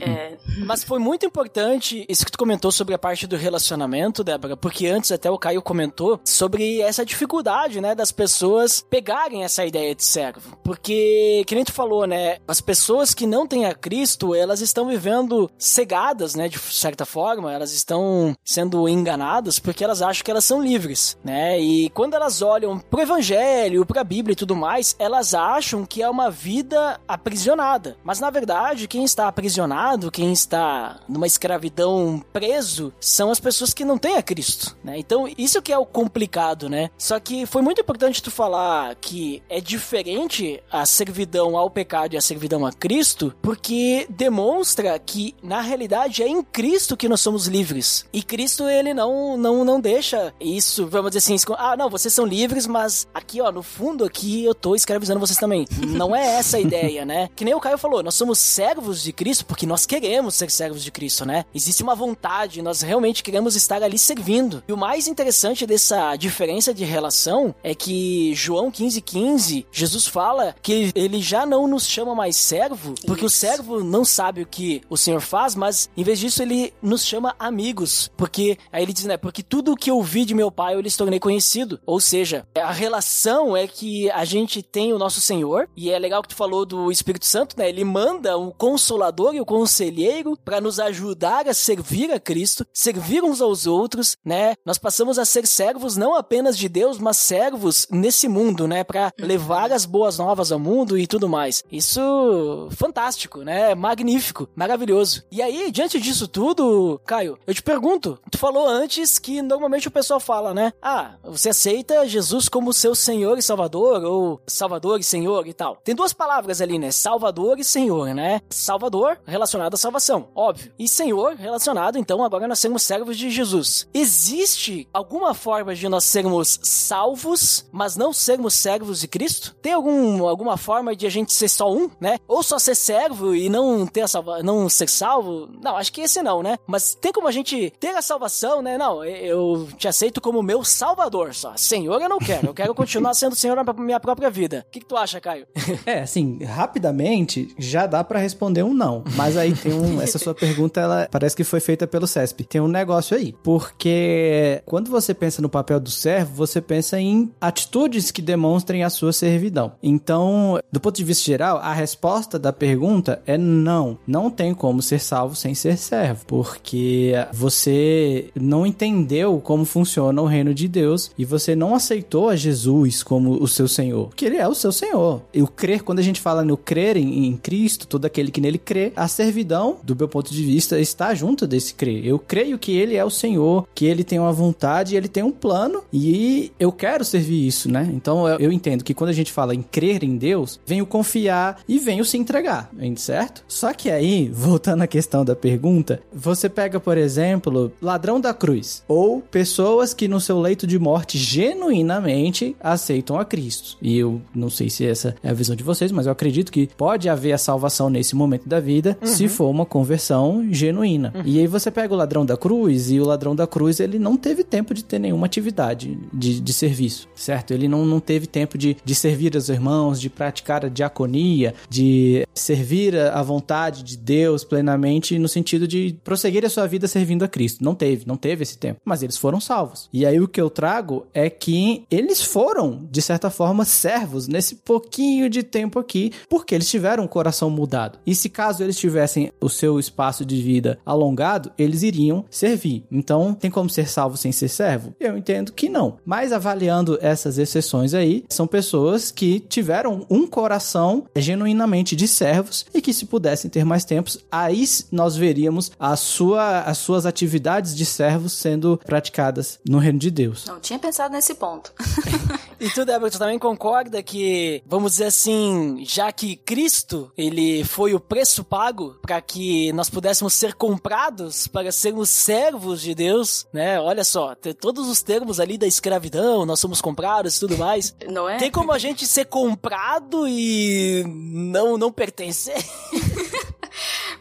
Speaker 3: É,
Speaker 1: Mas foi muito importante isso que tu comentou sobre a parte do relacionamento, Débora, porque antes até o Caio comentou sobre essa dificuldade, né, das pessoas pegarem essa ideia de servo. Porque, que nem tu falou, né, as pessoas que não têm a Cristo, elas estão vivendo cegadas, né, de certa forma, elas estão sendo enganadas porque elas acham que elas são livres, né, e quando elas olham pro Evangelho, pra Bíblia e tudo mais, elas acham que é uma vida aprisionada. Mas na verdade, quem está aprisionado, quem está numa escravidão preso, são as pessoas que não têm a Cristo, né? Então, isso que é o complicado, né? Só que foi muito importante tu falar que é diferente a servidão ao pecado e a servidão a Cristo, porque demonstra que na realidade é em Cristo que nós somos livres. E Cristo ele não não não deixa isso, vamos dizer assim, ah, não, vocês são livres, mas aqui, ó, no fundo aqui eu tô escravizando vocês também. Não é essa a ideia, né? Que nem o Caio falou, nós somos servos de Cristo porque nós queremos ser servos de Cristo, né? Existe uma vontade, nós realmente queremos estar ali servindo. E o mais interessante dessa diferença de relação é que João 15:15, 15, Jesus fala que ele já não nos chama mais servo, porque o
Speaker 3: Isso.
Speaker 1: servo não sabe o que o Senhor faz, mas em vez disso ele nos chama amigos, porque aí ele diz, né, porque tudo o que eu vi de meu pai eu lhes tornei conhecido. Ou seja, a relação é que a gente tem o nosso Senhor, e é legal que tu falou do Espírito Santo, né? Ele manda o consolador e o conselheiro para nos ajudar a servir a Cristo, servir uns aos outros, né? Nós passamos a ser servos não apenas de Deus, mas servos nesse mundo, né, para levar as boas novas ao mundo e tudo mais. Isso fantástico, né? Magnífico, maravilhoso. E aí, diante disso tudo, Caio, eu te pergunto, tu falou antes que normalmente o pessoal fala, né? Ah, você aceita Jesus como seu Senhor e Salvador ou Salvador e Senhor e tal. Tem duas palavras ali, né? Salvador e Senhor, né? Salvador relacionado à salvação, óbvio. E Senhor relacionado, então, agora nós sermos servos de Jesus. Existe alguma forma de nós sermos salvos, mas não sermos servos de Cristo? Tem algum, alguma forma de a gente ser só um, né? Ou só ser servo e não ter salva não ser salvo? Não, acho que esse não, né? Mas tem como a gente ter a salvação, né? Não, eu te aceito como meu salvador só. Senhor eu não quero, eu quero continuar sendo Senhor na minha própria vida. O que, que tu acha, Caio?
Speaker 2: É, assim, rapidamente já dá pra responder um não. Mas aí tem um. Essa sua pergunta, ela parece que foi feita pelo CESP. Tem um negócio aí. Porque quando você pensa no papel do servo, você pensa em atitudes que demonstrem a sua servidão. Então, do ponto de vista geral, a resposta da pergunta é não. Não tem como ser salvo sem ser servo. Porque você não entendeu como funciona o reino de Deus e você não aceitou a Jesus como o seu Senhor. Que ele é o seu Senhor. E o crer, quando a gente fala no crer em, em Cristo, todo aquele que nele crê, a servidão, do meu ponto de vista, está junto desse crer. Eu creio que ele é o Senhor, que ele tem uma vontade, ele tem um plano e eu quero servir isso, né? Então eu, eu entendo que quando a gente fala em crer em Deus, vem o confiar e vem o se entregar, certo? Só que aí, voltando à questão da pergunta, você pega, por exemplo, ladrão da cruz ou pessoas que no seu leito de morte genuinamente aceitam a Cristo. E eu não sei se essa é a visão de vocês, mas eu acredito que pode haver a salvação nesse momento da vida se for uma conversão genuína. E aí você pega o ladrão da cruz e o ladrão da cruz ele não teve tempo de ter nenhuma atividade de, de serviço, certo? Ele não, não teve tempo de, de servir aos irmãos, de praticar a diaconia, de servir a a vontade de Deus plenamente no sentido de prosseguir a sua vida servindo a Cristo. Não teve, não teve esse tempo. Mas eles foram salvos. E aí o que eu trago é que eles foram, de certa forma, servos nesse pouquinho de tempo aqui, porque eles tiveram um coração mudado. E se caso eles tivessem o seu espaço de vida alongado, eles iriam servir. Então, tem como ser salvo sem ser servo? Eu entendo que não. Mas avaliando essas exceções aí, são pessoas que tiveram um coração genuinamente de servos e que se pudessem ter mais tempos, aí nós veríamos a sua, as suas atividades de servos sendo praticadas no reino de Deus.
Speaker 3: Não tinha pensado nesse ponto.
Speaker 1: E tu, Débora, tu também concorda que, vamos dizer assim, já que Cristo, ele foi o preço pago para que nós pudéssemos ser comprados para sermos servos de Deus, né? Olha só, tem todos os termos ali da escravidão, nós somos comprados e tudo mais.
Speaker 3: Não é?
Speaker 1: Tem como a gente ser comprado e não não pertencer?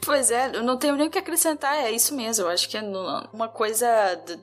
Speaker 3: Pois é, eu não tenho nem o que acrescentar, é isso mesmo. Eu acho que é uma coisa.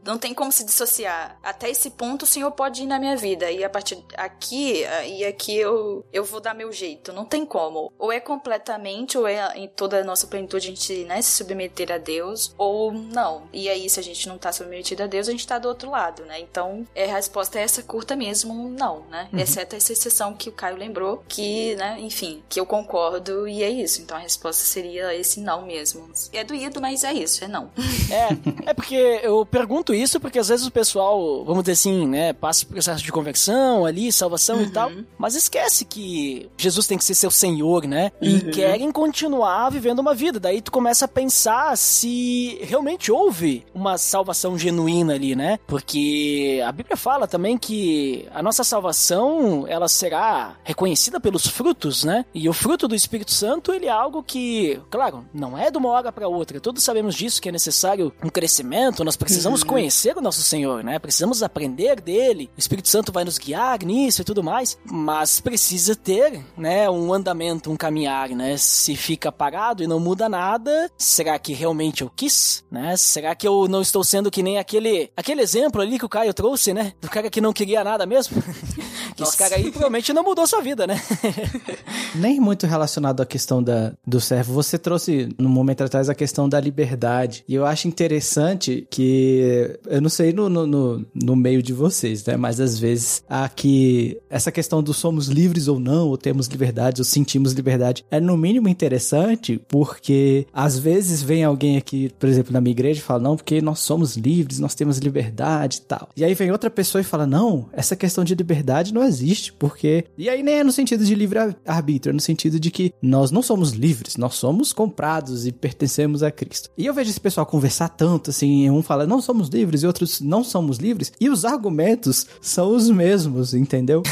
Speaker 3: Não tem como se dissociar. Até esse ponto o Senhor pode ir na minha vida. E a partir aqui, e aqui eu, eu vou dar meu jeito. Não tem como. Ou é completamente, ou é em toda a nossa plenitude a gente né, se submeter a Deus, ou não. E aí, se a gente não tá submetido a Deus, a gente tá do outro lado, né? Então, é, a resposta é essa curta mesmo, não, né? Uhum. Exceto essa exceção que o Caio lembrou, que, né, enfim, que eu concordo e é isso. Então a resposta seria esse não mesmo. É doído, mas é isso, é não.
Speaker 1: É, é porque eu pergunto isso porque às vezes o pessoal, vamos dizer assim, né, passa por processo de conversão ali, salvação uhum. e tal, mas esquece que Jesus tem que ser seu Senhor, né? E uhum. querem continuar vivendo uma vida. Daí tu começa a pensar se realmente houve uma salvação genuína ali, né? Porque a Bíblia fala também que a nossa salvação, ela será reconhecida pelos frutos, né? E o fruto do Espírito Santo, ele é algo que, claro, não é de uma hora para outra. Todos sabemos disso que é necessário um crescimento, nós precisamos uhum. conhecer o nosso Senhor, né? Precisamos aprender dele. O Espírito Santo vai nos guiar nisso e tudo mais, mas precisa ter, né, um andamento, um caminhar, né? Se fica parado e não muda nada, será que realmente eu quis, né? Será que eu não estou sendo que nem aquele aquele exemplo ali que o Caio trouxe, né? Do cara que não queria nada mesmo? que esse cara aí provavelmente não mudou sua vida, né?
Speaker 2: Nem muito relacionado à questão da, do servo. Você trouxe no momento atrás a questão da liberdade. E eu acho interessante que, eu não sei no, no, no, no meio de vocês, né? Mas às vezes aqui, essa questão do somos livres ou não, ou temos liberdade, ou sentimos liberdade, é no mínimo interessante, porque às vezes vem alguém aqui, por exemplo, na minha igreja e fala, não, porque nós somos livres, nós temos liberdade e tal. E aí vem outra pessoa e fala, não, essa questão de liberdade não existe, porque. E aí nem é no sentido de livre-arbítrio, é no sentido de que nós não somos livres, nós somos comprados e pertencemos a Cristo. E eu vejo esse pessoal conversar tanto, assim, um fala, não somos livres, e outros não somos livres, e os argumentos são os mesmos, entendeu?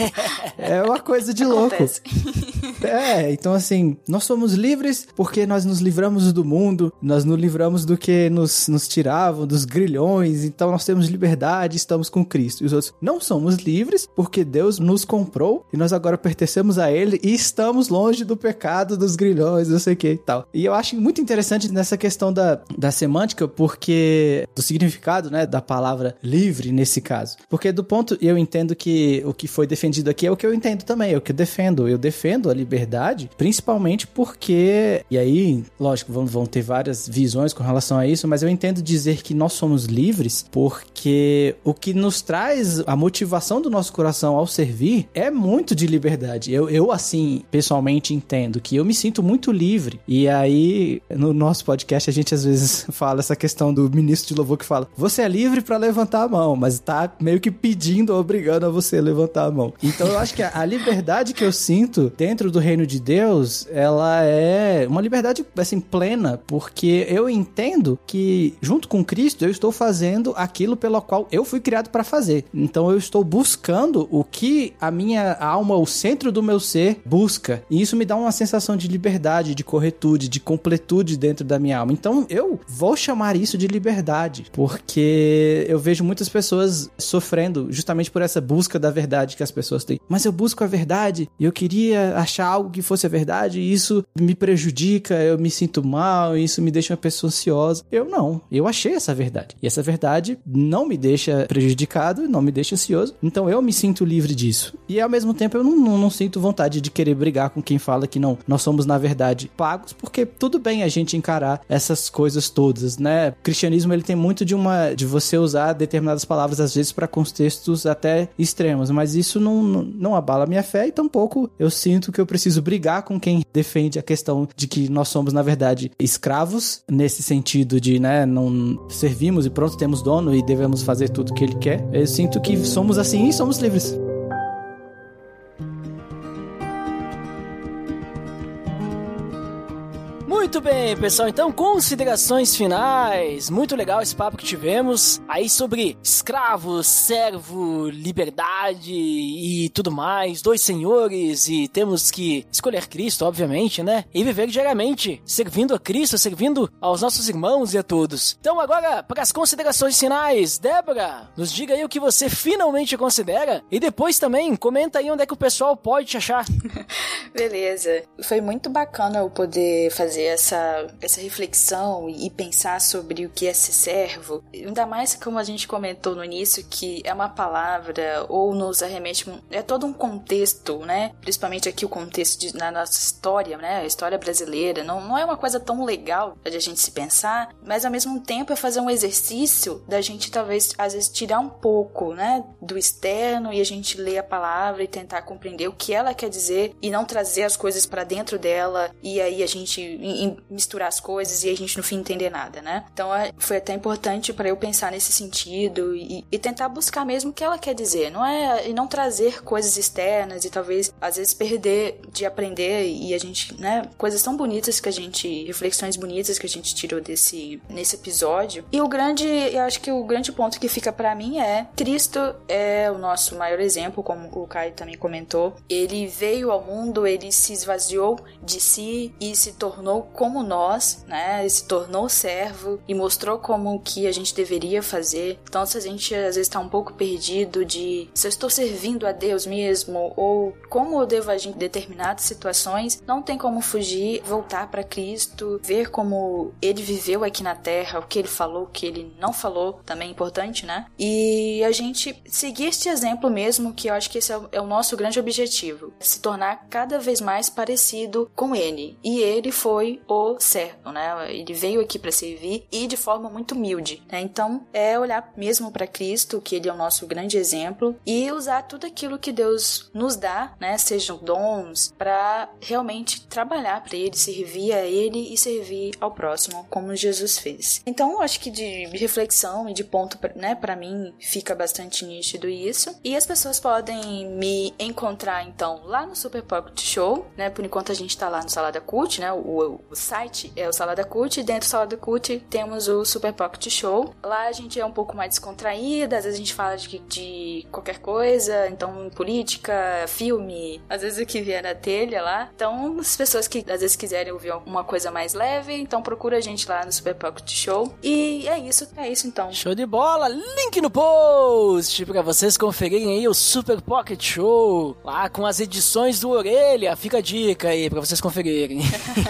Speaker 2: é uma coisa de louco. É, então assim, nós somos livres porque nós nos livramos do mundo, nós nos livramos do que nos, nos tiravam, dos grilhões, então nós temos liberdade, estamos com Cristo. E os outros, não somos livres porque Deus nos comprou e nós agora pertencemos a Ele e estamos longe do pecado, dos grilhões, não sei o que e tal. E eu acho muito interessante nessa questão da, da semântica, porque do significado, né, da palavra livre nesse caso. Porque do ponto, eu entendo que o que foi defendido aqui é o que eu entendo também, é o que eu defendo. Eu defendo a liberdade, principalmente porque, e aí, lógico, vão, vão ter várias visões com relação a isso, mas eu entendo dizer que nós somos livres porque o que nos traz a motivação do nosso coração ao servir é muito de liberdade. Eu, eu assim, pessoalmente entendo que eu me sinto muito livre. E aí, no nosso podcast, a gente às vezes fala essa questão do ministro de louvor que fala: você é livre para levantar a mão, mas tá meio que pedindo, obrigando a você levantar a mão. Então eu acho que a liberdade que eu sinto dentro do reino de Deus, ela é uma liberdade assim plena, porque eu entendo que junto com Cristo eu estou fazendo aquilo pelo qual eu fui criado para fazer. Então eu estou buscando o que a minha alma, o centro do meu ser busca. E isso me dá uma sensação de liberdade, de corretude, de completude dentro da minha alma. Então eu vou chamar isso de liberdade, porque eu vejo muitas pessoas sofrendo justamente por essa busca da verdade que as pessoas têm. Mas eu busco a verdade e eu queria achar algo que fosse a verdade e isso me prejudica, eu me sinto mal, isso me deixa uma pessoa ansiosa. Eu não, eu achei essa verdade. E essa verdade não me deixa prejudicado, não me deixa ansioso. Então eu me sinto livre disso. E ao mesmo tempo eu não, não, não sinto vontade de querer brigar com quem fala que não, nós somos na verdade pagos, porque tudo bem a gente encarar essas coisas todas, né? O cristianismo ele tem muito de uma de você usar determinadas palavras às vezes para contextos até extremos, mas isso não, não, não abala minha fé e tampouco eu sinto que eu preciso brigar com quem defende a questão de que nós somos na verdade escravos nesse sentido de, né, não servimos e pronto temos dono e devemos fazer tudo que ele quer. Eu sinto que somos assim e somos livres.
Speaker 1: Muito bem, pessoal. Então, considerações finais. Muito legal esse papo que tivemos aí sobre escravo, servo, liberdade e tudo mais. Dois senhores e temos que escolher Cristo, obviamente, né? E viver diariamente, servindo a Cristo, servindo aos nossos irmãos e a todos. Então, agora, para as considerações finais, Débora, nos diga aí o que você finalmente considera e depois também comenta aí onde é que o pessoal pode te achar.
Speaker 3: Beleza. Foi muito bacana eu poder fazer essa, essa reflexão e pensar sobre o que é ser servo. Ainda mais como a gente comentou no início, que é uma palavra ou nos arremete. É todo um contexto, né? Principalmente aqui o contexto de, na nossa história, né? A história brasileira. Não, não é uma coisa tão legal de a gente se pensar, mas ao mesmo tempo é fazer um exercício da gente talvez às vezes tirar um pouco, né? Do externo e a gente ler a palavra e tentar compreender o que ela quer dizer e não trazer as coisas para dentro dela e aí a gente misturar as coisas e a gente no fim entender nada, né? Então é, foi até importante para eu pensar nesse sentido e, e, tentar buscar mesmo o que ela quer dizer, não é e não trazer coisas externas e talvez às vezes perder de aprender e a gente, né, coisas tão bonitas que a gente, reflexões bonitas que a gente tirou desse nesse episódio. E o grande, eu acho que o grande ponto que fica para mim é Cristo é o nosso maior exemplo, como o Caio também comentou. Ele veio ao mundo, ele se esvaziou de si e se tornou como nós, né? Se tornou servo e mostrou como que a gente deveria fazer. Então, se a gente às vezes está um pouco perdido de se eu estou servindo a Deus mesmo ou como eu devo agir em determinadas situações, não tem como fugir, voltar para Cristo, ver como ele viveu aqui na terra, o que ele falou, o que ele não falou, também é importante, né? E a gente seguir este exemplo mesmo, que eu acho que esse é o, é o nosso grande objetivo, se tornar cada vez mais parecido com ele. E ele foi o servo, né? Ele veio aqui para servir e de forma muito humilde, né? Então, é olhar mesmo para Cristo, que ele é o nosso grande exemplo, e usar tudo aquilo que Deus nos dá, né? Sejam dons, para realmente trabalhar para ele, servir a ele e servir ao próximo, como Jesus fez. Então, acho que de reflexão e de ponto, né, para mim fica bastante nítido isso. E as pessoas podem me encontrar então lá no Super Pocket Show, né? Por enquanto a gente tá lá no Salada Cult, né? O, o site é o Salada Cult, e dentro do Salada Cult temos o Super Pocket Show. Lá a gente é um pouco mais descontraída, às vezes a gente fala de, de qualquer coisa, então política, filme, às vezes o que vier na telha lá. Então, as pessoas que às vezes quiserem ouvir uma coisa mais leve, então procura a gente lá no Super Pocket Show. E é isso, é isso então.
Speaker 1: Show de bola! Link no post para vocês conferirem aí o Super Pocket Show, lá com as edições do Orelha. Fica a dica aí para vocês conferirem.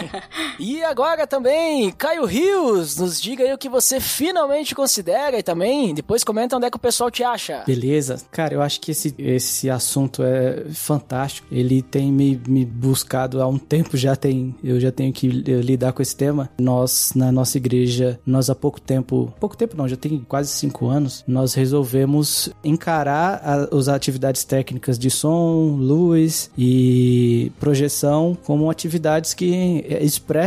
Speaker 1: e agora também, Caio Rios, nos diga aí o que você finalmente considera e também depois comenta onde é que o pessoal te acha.
Speaker 2: Beleza. Cara, eu acho que esse, esse assunto é fantástico. Ele tem me, me buscado há um tempo já, tem, eu já tenho que lidar com esse tema. Nós, na nossa igreja, nós há pouco tempo, pouco tempo não, já tem quase cinco anos, nós resolvemos encarar as atividades técnicas de som, luz e projeção como atividades que expressam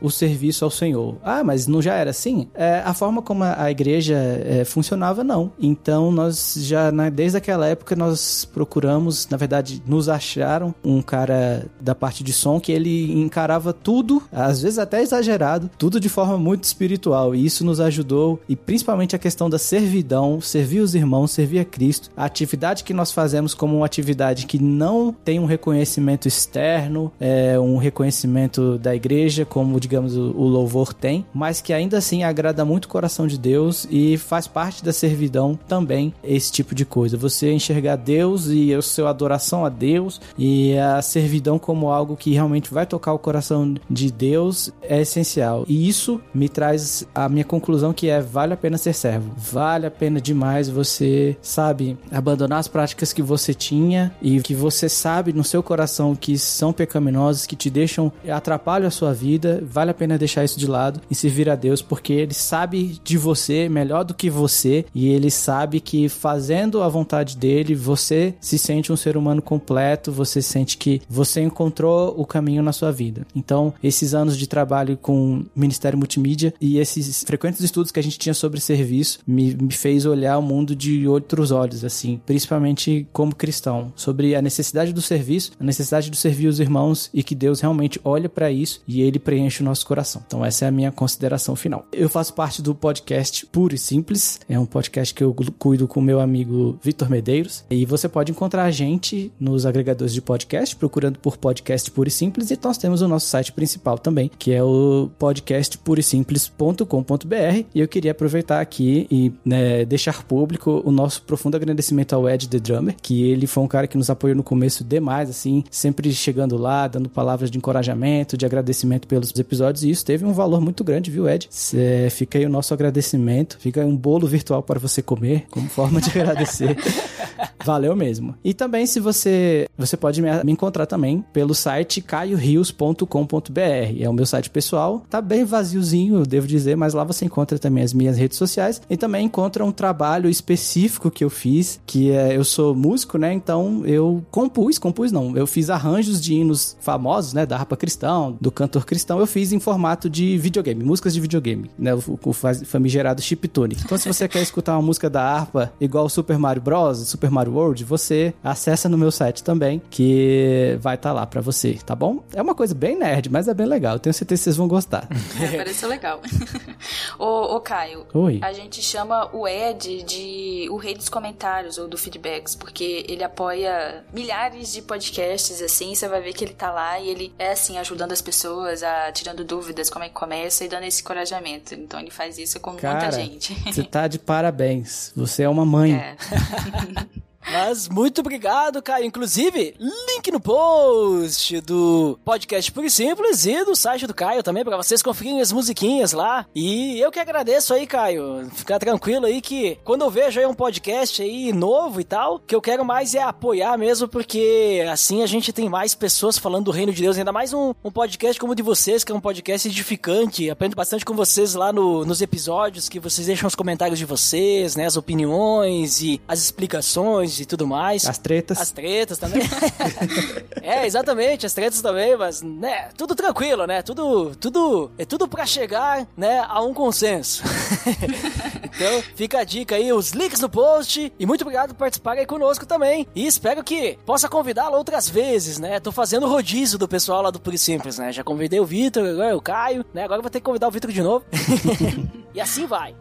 Speaker 2: o serviço ao Senhor. Ah, mas não já era assim? É, a forma como a igreja é, funcionava, não. Então nós já, né, desde aquela época, nós procuramos, na verdade, nos acharam um cara da parte de som que ele encarava tudo, às vezes até exagerado, tudo de forma muito espiritual. E isso nos ajudou, e principalmente a questão da servidão, servir os irmãos, servir a Cristo. A atividade que nós fazemos como uma atividade que não tem um reconhecimento externo, é, um reconhecimento da igreja, como digamos o, o louvor tem, mas que ainda assim agrada muito o coração de Deus e faz parte da servidão também esse tipo de coisa. Você enxergar Deus e a sua adoração a Deus e a servidão como algo que realmente vai tocar o coração de Deus é essencial. E isso me traz a minha conclusão que é vale a pena ser servo. Vale a pena demais você, sabe, abandonar as práticas que você tinha e que você sabe no seu coração que são pecaminosas, que te deixam atrapalham a sua vida. Vale a pena deixar isso de lado e servir a Deus porque ele sabe de você melhor do que você e ele sabe que fazendo a vontade dele, você se sente um ser humano completo, você sente que você encontrou o caminho na sua vida. Então, esses anos de trabalho com Ministério Multimídia e esses frequentes estudos que a gente tinha sobre serviço me, me fez olhar o mundo de outros olhos, assim, principalmente como cristão, sobre a necessidade do serviço, a necessidade de servir os irmãos e que Deus realmente olha para isso e ele preenche o nosso coração. Então essa é a minha consideração final. Eu faço parte do podcast Puro e Simples, é um podcast que eu cuido com meu amigo Vitor Medeiros, e você pode encontrar a gente nos agregadores de podcast, procurando por podcast Puro e Simples, e nós temos o nosso site principal também, que é o podcastpurisimples.com.br, e eu queria aproveitar aqui e né, deixar público o nosso profundo agradecimento ao Ed The Drummer, que ele foi um cara que nos apoiou no começo demais, assim, sempre chegando lá, dando palavras de encorajamento, de agradecimento pelos episódios, e isso teve um valor muito grande, viu, Ed? Cê, fica aí o nosso agradecimento, fica aí um bolo virtual para você comer, como forma de agradecer. Valeu mesmo. E também, se você. Você pode me encontrar também pelo site caiorios.com.br. É o meu site pessoal. Tá bem vaziozinho, devo dizer, mas lá você encontra também as minhas redes sociais. E também encontra um trabalho específico que eu fiz, que é. Eu sou músico, né? Então eu compus, compus não. Eu fiz arranjos de hinos famosos, né? Da harpa cristão, do cantor cristão. Eu fiz em formato de videogame, músicas de videogame, né? O, o famigerado chiptune. Então, se você quer escutar uma música da harpa igual Super Mario Bros, Super Mario World, você acessa no meu site também, que vai estar tá lá para você, tá bom? É uma coisa bem nerd, mas é bem legal. Eu tenho certeza que vocês vão gostar.
Speaker 3: É, pareceu legal. ô, ô, Caio.
Speaker 2: Oi.
Speaker 3: A gente chama o Ed de o rei dos comentários ou do feedbacks, porque ele apoia milhares de podcasts, assim, você vai ver que ele tá lá e ele é, assim, ajudando as pessoas, a tirando dúvidas, como é que começa e dando esse encorajamento. Então ele faz isso com
Speaker 2: Cara,
Speaker 3: muita gente.
Speaker 2: Você tá de parabéns. Você é uma mãe.
Speaker 3: É.
Speaker 1: Mas muito obrigado, Caio. Inclusive, link no post do podcast Puro e Simples e do site do Caio também, para vocês conferirem as musiquinhas lá. E eu que agradeço aí, Caio. Ficar tranquilo aí que quando eu vejo aí um podcast aí novo e tal, que eu quero mais é apoiar mesmo, porque assim a gente tem mais pessoas falando do reino de Deus, ainda mais um, um podcast como o de vocês, que é um podcast edificante. Aprendo bastante com vocês lá no, nos episódios, que vocês deixam os comentários de vocês, né, as opiniões e as explicações e tudo mais.
Speaker 2: As tretas.
Speaker 1: As tretas também. é, exatamente, as tretas também, mas, né, tudo tranquilo, né? Tudo, tudo, é tudo para chegar, né, a um consenso. então, fica a dica aí, os links no post e muito obrigado por participar aí conosco também. E espero que possa convidá-lo outras vezes, né? Tô fazendo rodízio do pessoal lá do Puri Simples, né? Já convidei o Vitor, agora o Caio, né? Agora vou ter que convidar o Vitor de novo. e assim vai.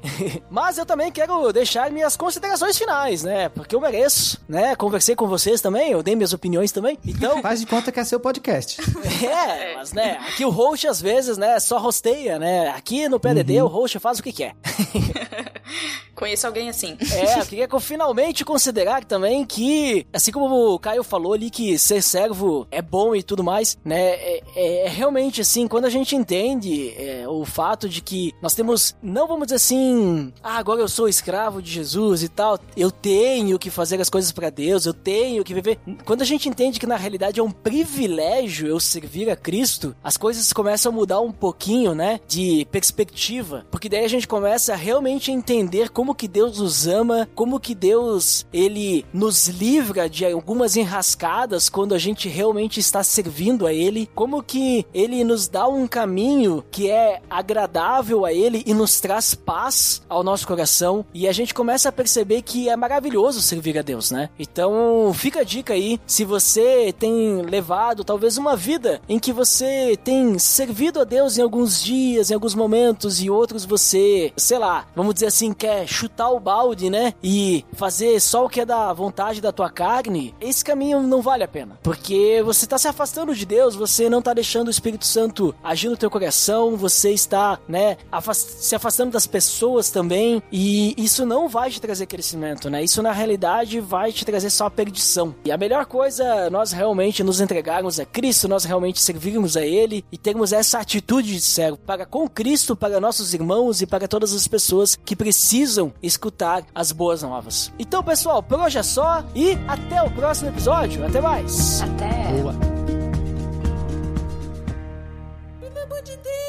Speaker 1: Mas eu também quero deixar minhas considerações finais, né? Porque eu mereço, né? Conversei com vocês também, eu dei minhas opiniões também. Então.
Speaker 2: Faz de conta que é seu podcast.
Speaker 1: é, mas né? Aqui o host às vezes, né? Só rosteia, né? Aqui no PDD uhum. o host faz o que quer.
Speaker 3: Conheço alguém assim.
Speaker 1: É, eu queria finalmente considerar também que, assim como o Caio falou ali, que ser servo é bom e tudo mais, né? É, é, é realmente assim, quando a gente entende é, o fato de que nós temos, não vamos dizer assim, ah, agora eu sou escravo de Jesus e tal, eu tenho que fazer as coisas para Deus, eu tenho que viver. Quando a gente entende que na realidade é um privilégio eu servir a Cristo, as coisas começam a mudar um pouquinho, né? De perspectiva, porque daí a gente começa a realmente entender como que Deus nos ama, como que Deus ele nos livra de algumas enrascadas quando a gente realmente está servindo a ele, como que ele nos dá um caminho que é agradável a ele e nos traz paz ao nosso coração e a gente começa a perceber que é maravilhoso servir a Deus, né? Então, fica a dica aí, se você tem levado talvez uma vida em que você tem servido a Deus em alguns dias, em alguns momentos e outros você, sei lá, vamos dizer assim, quer chutar o balde, né? E fazer só o que é da vontade da tua carne, esse caminho não vale a pena. Porque você está se afastando de Deus, você não está deixando o Espírito Santo agir no teu coração, você está, né, afast se afastando das pessoas também, e isso não vai te trazer crescimento, né? Isso na realidade vai te trazer só perdição. E a melhor coisa nós realmente nos entregarmos a Cristo, nós realmente servirmos a Ele e termos essa atitude de servo para com Cristo, para nossos irmãos e para todas as pessoas que precisam escutar as boas novas. Então, pessoal, por hoje é só e até o próximo episódio. Até mais.
Speaker 3: Até.
Speaker 2: Boa.
Speaker 4: Pelo amor de Deus.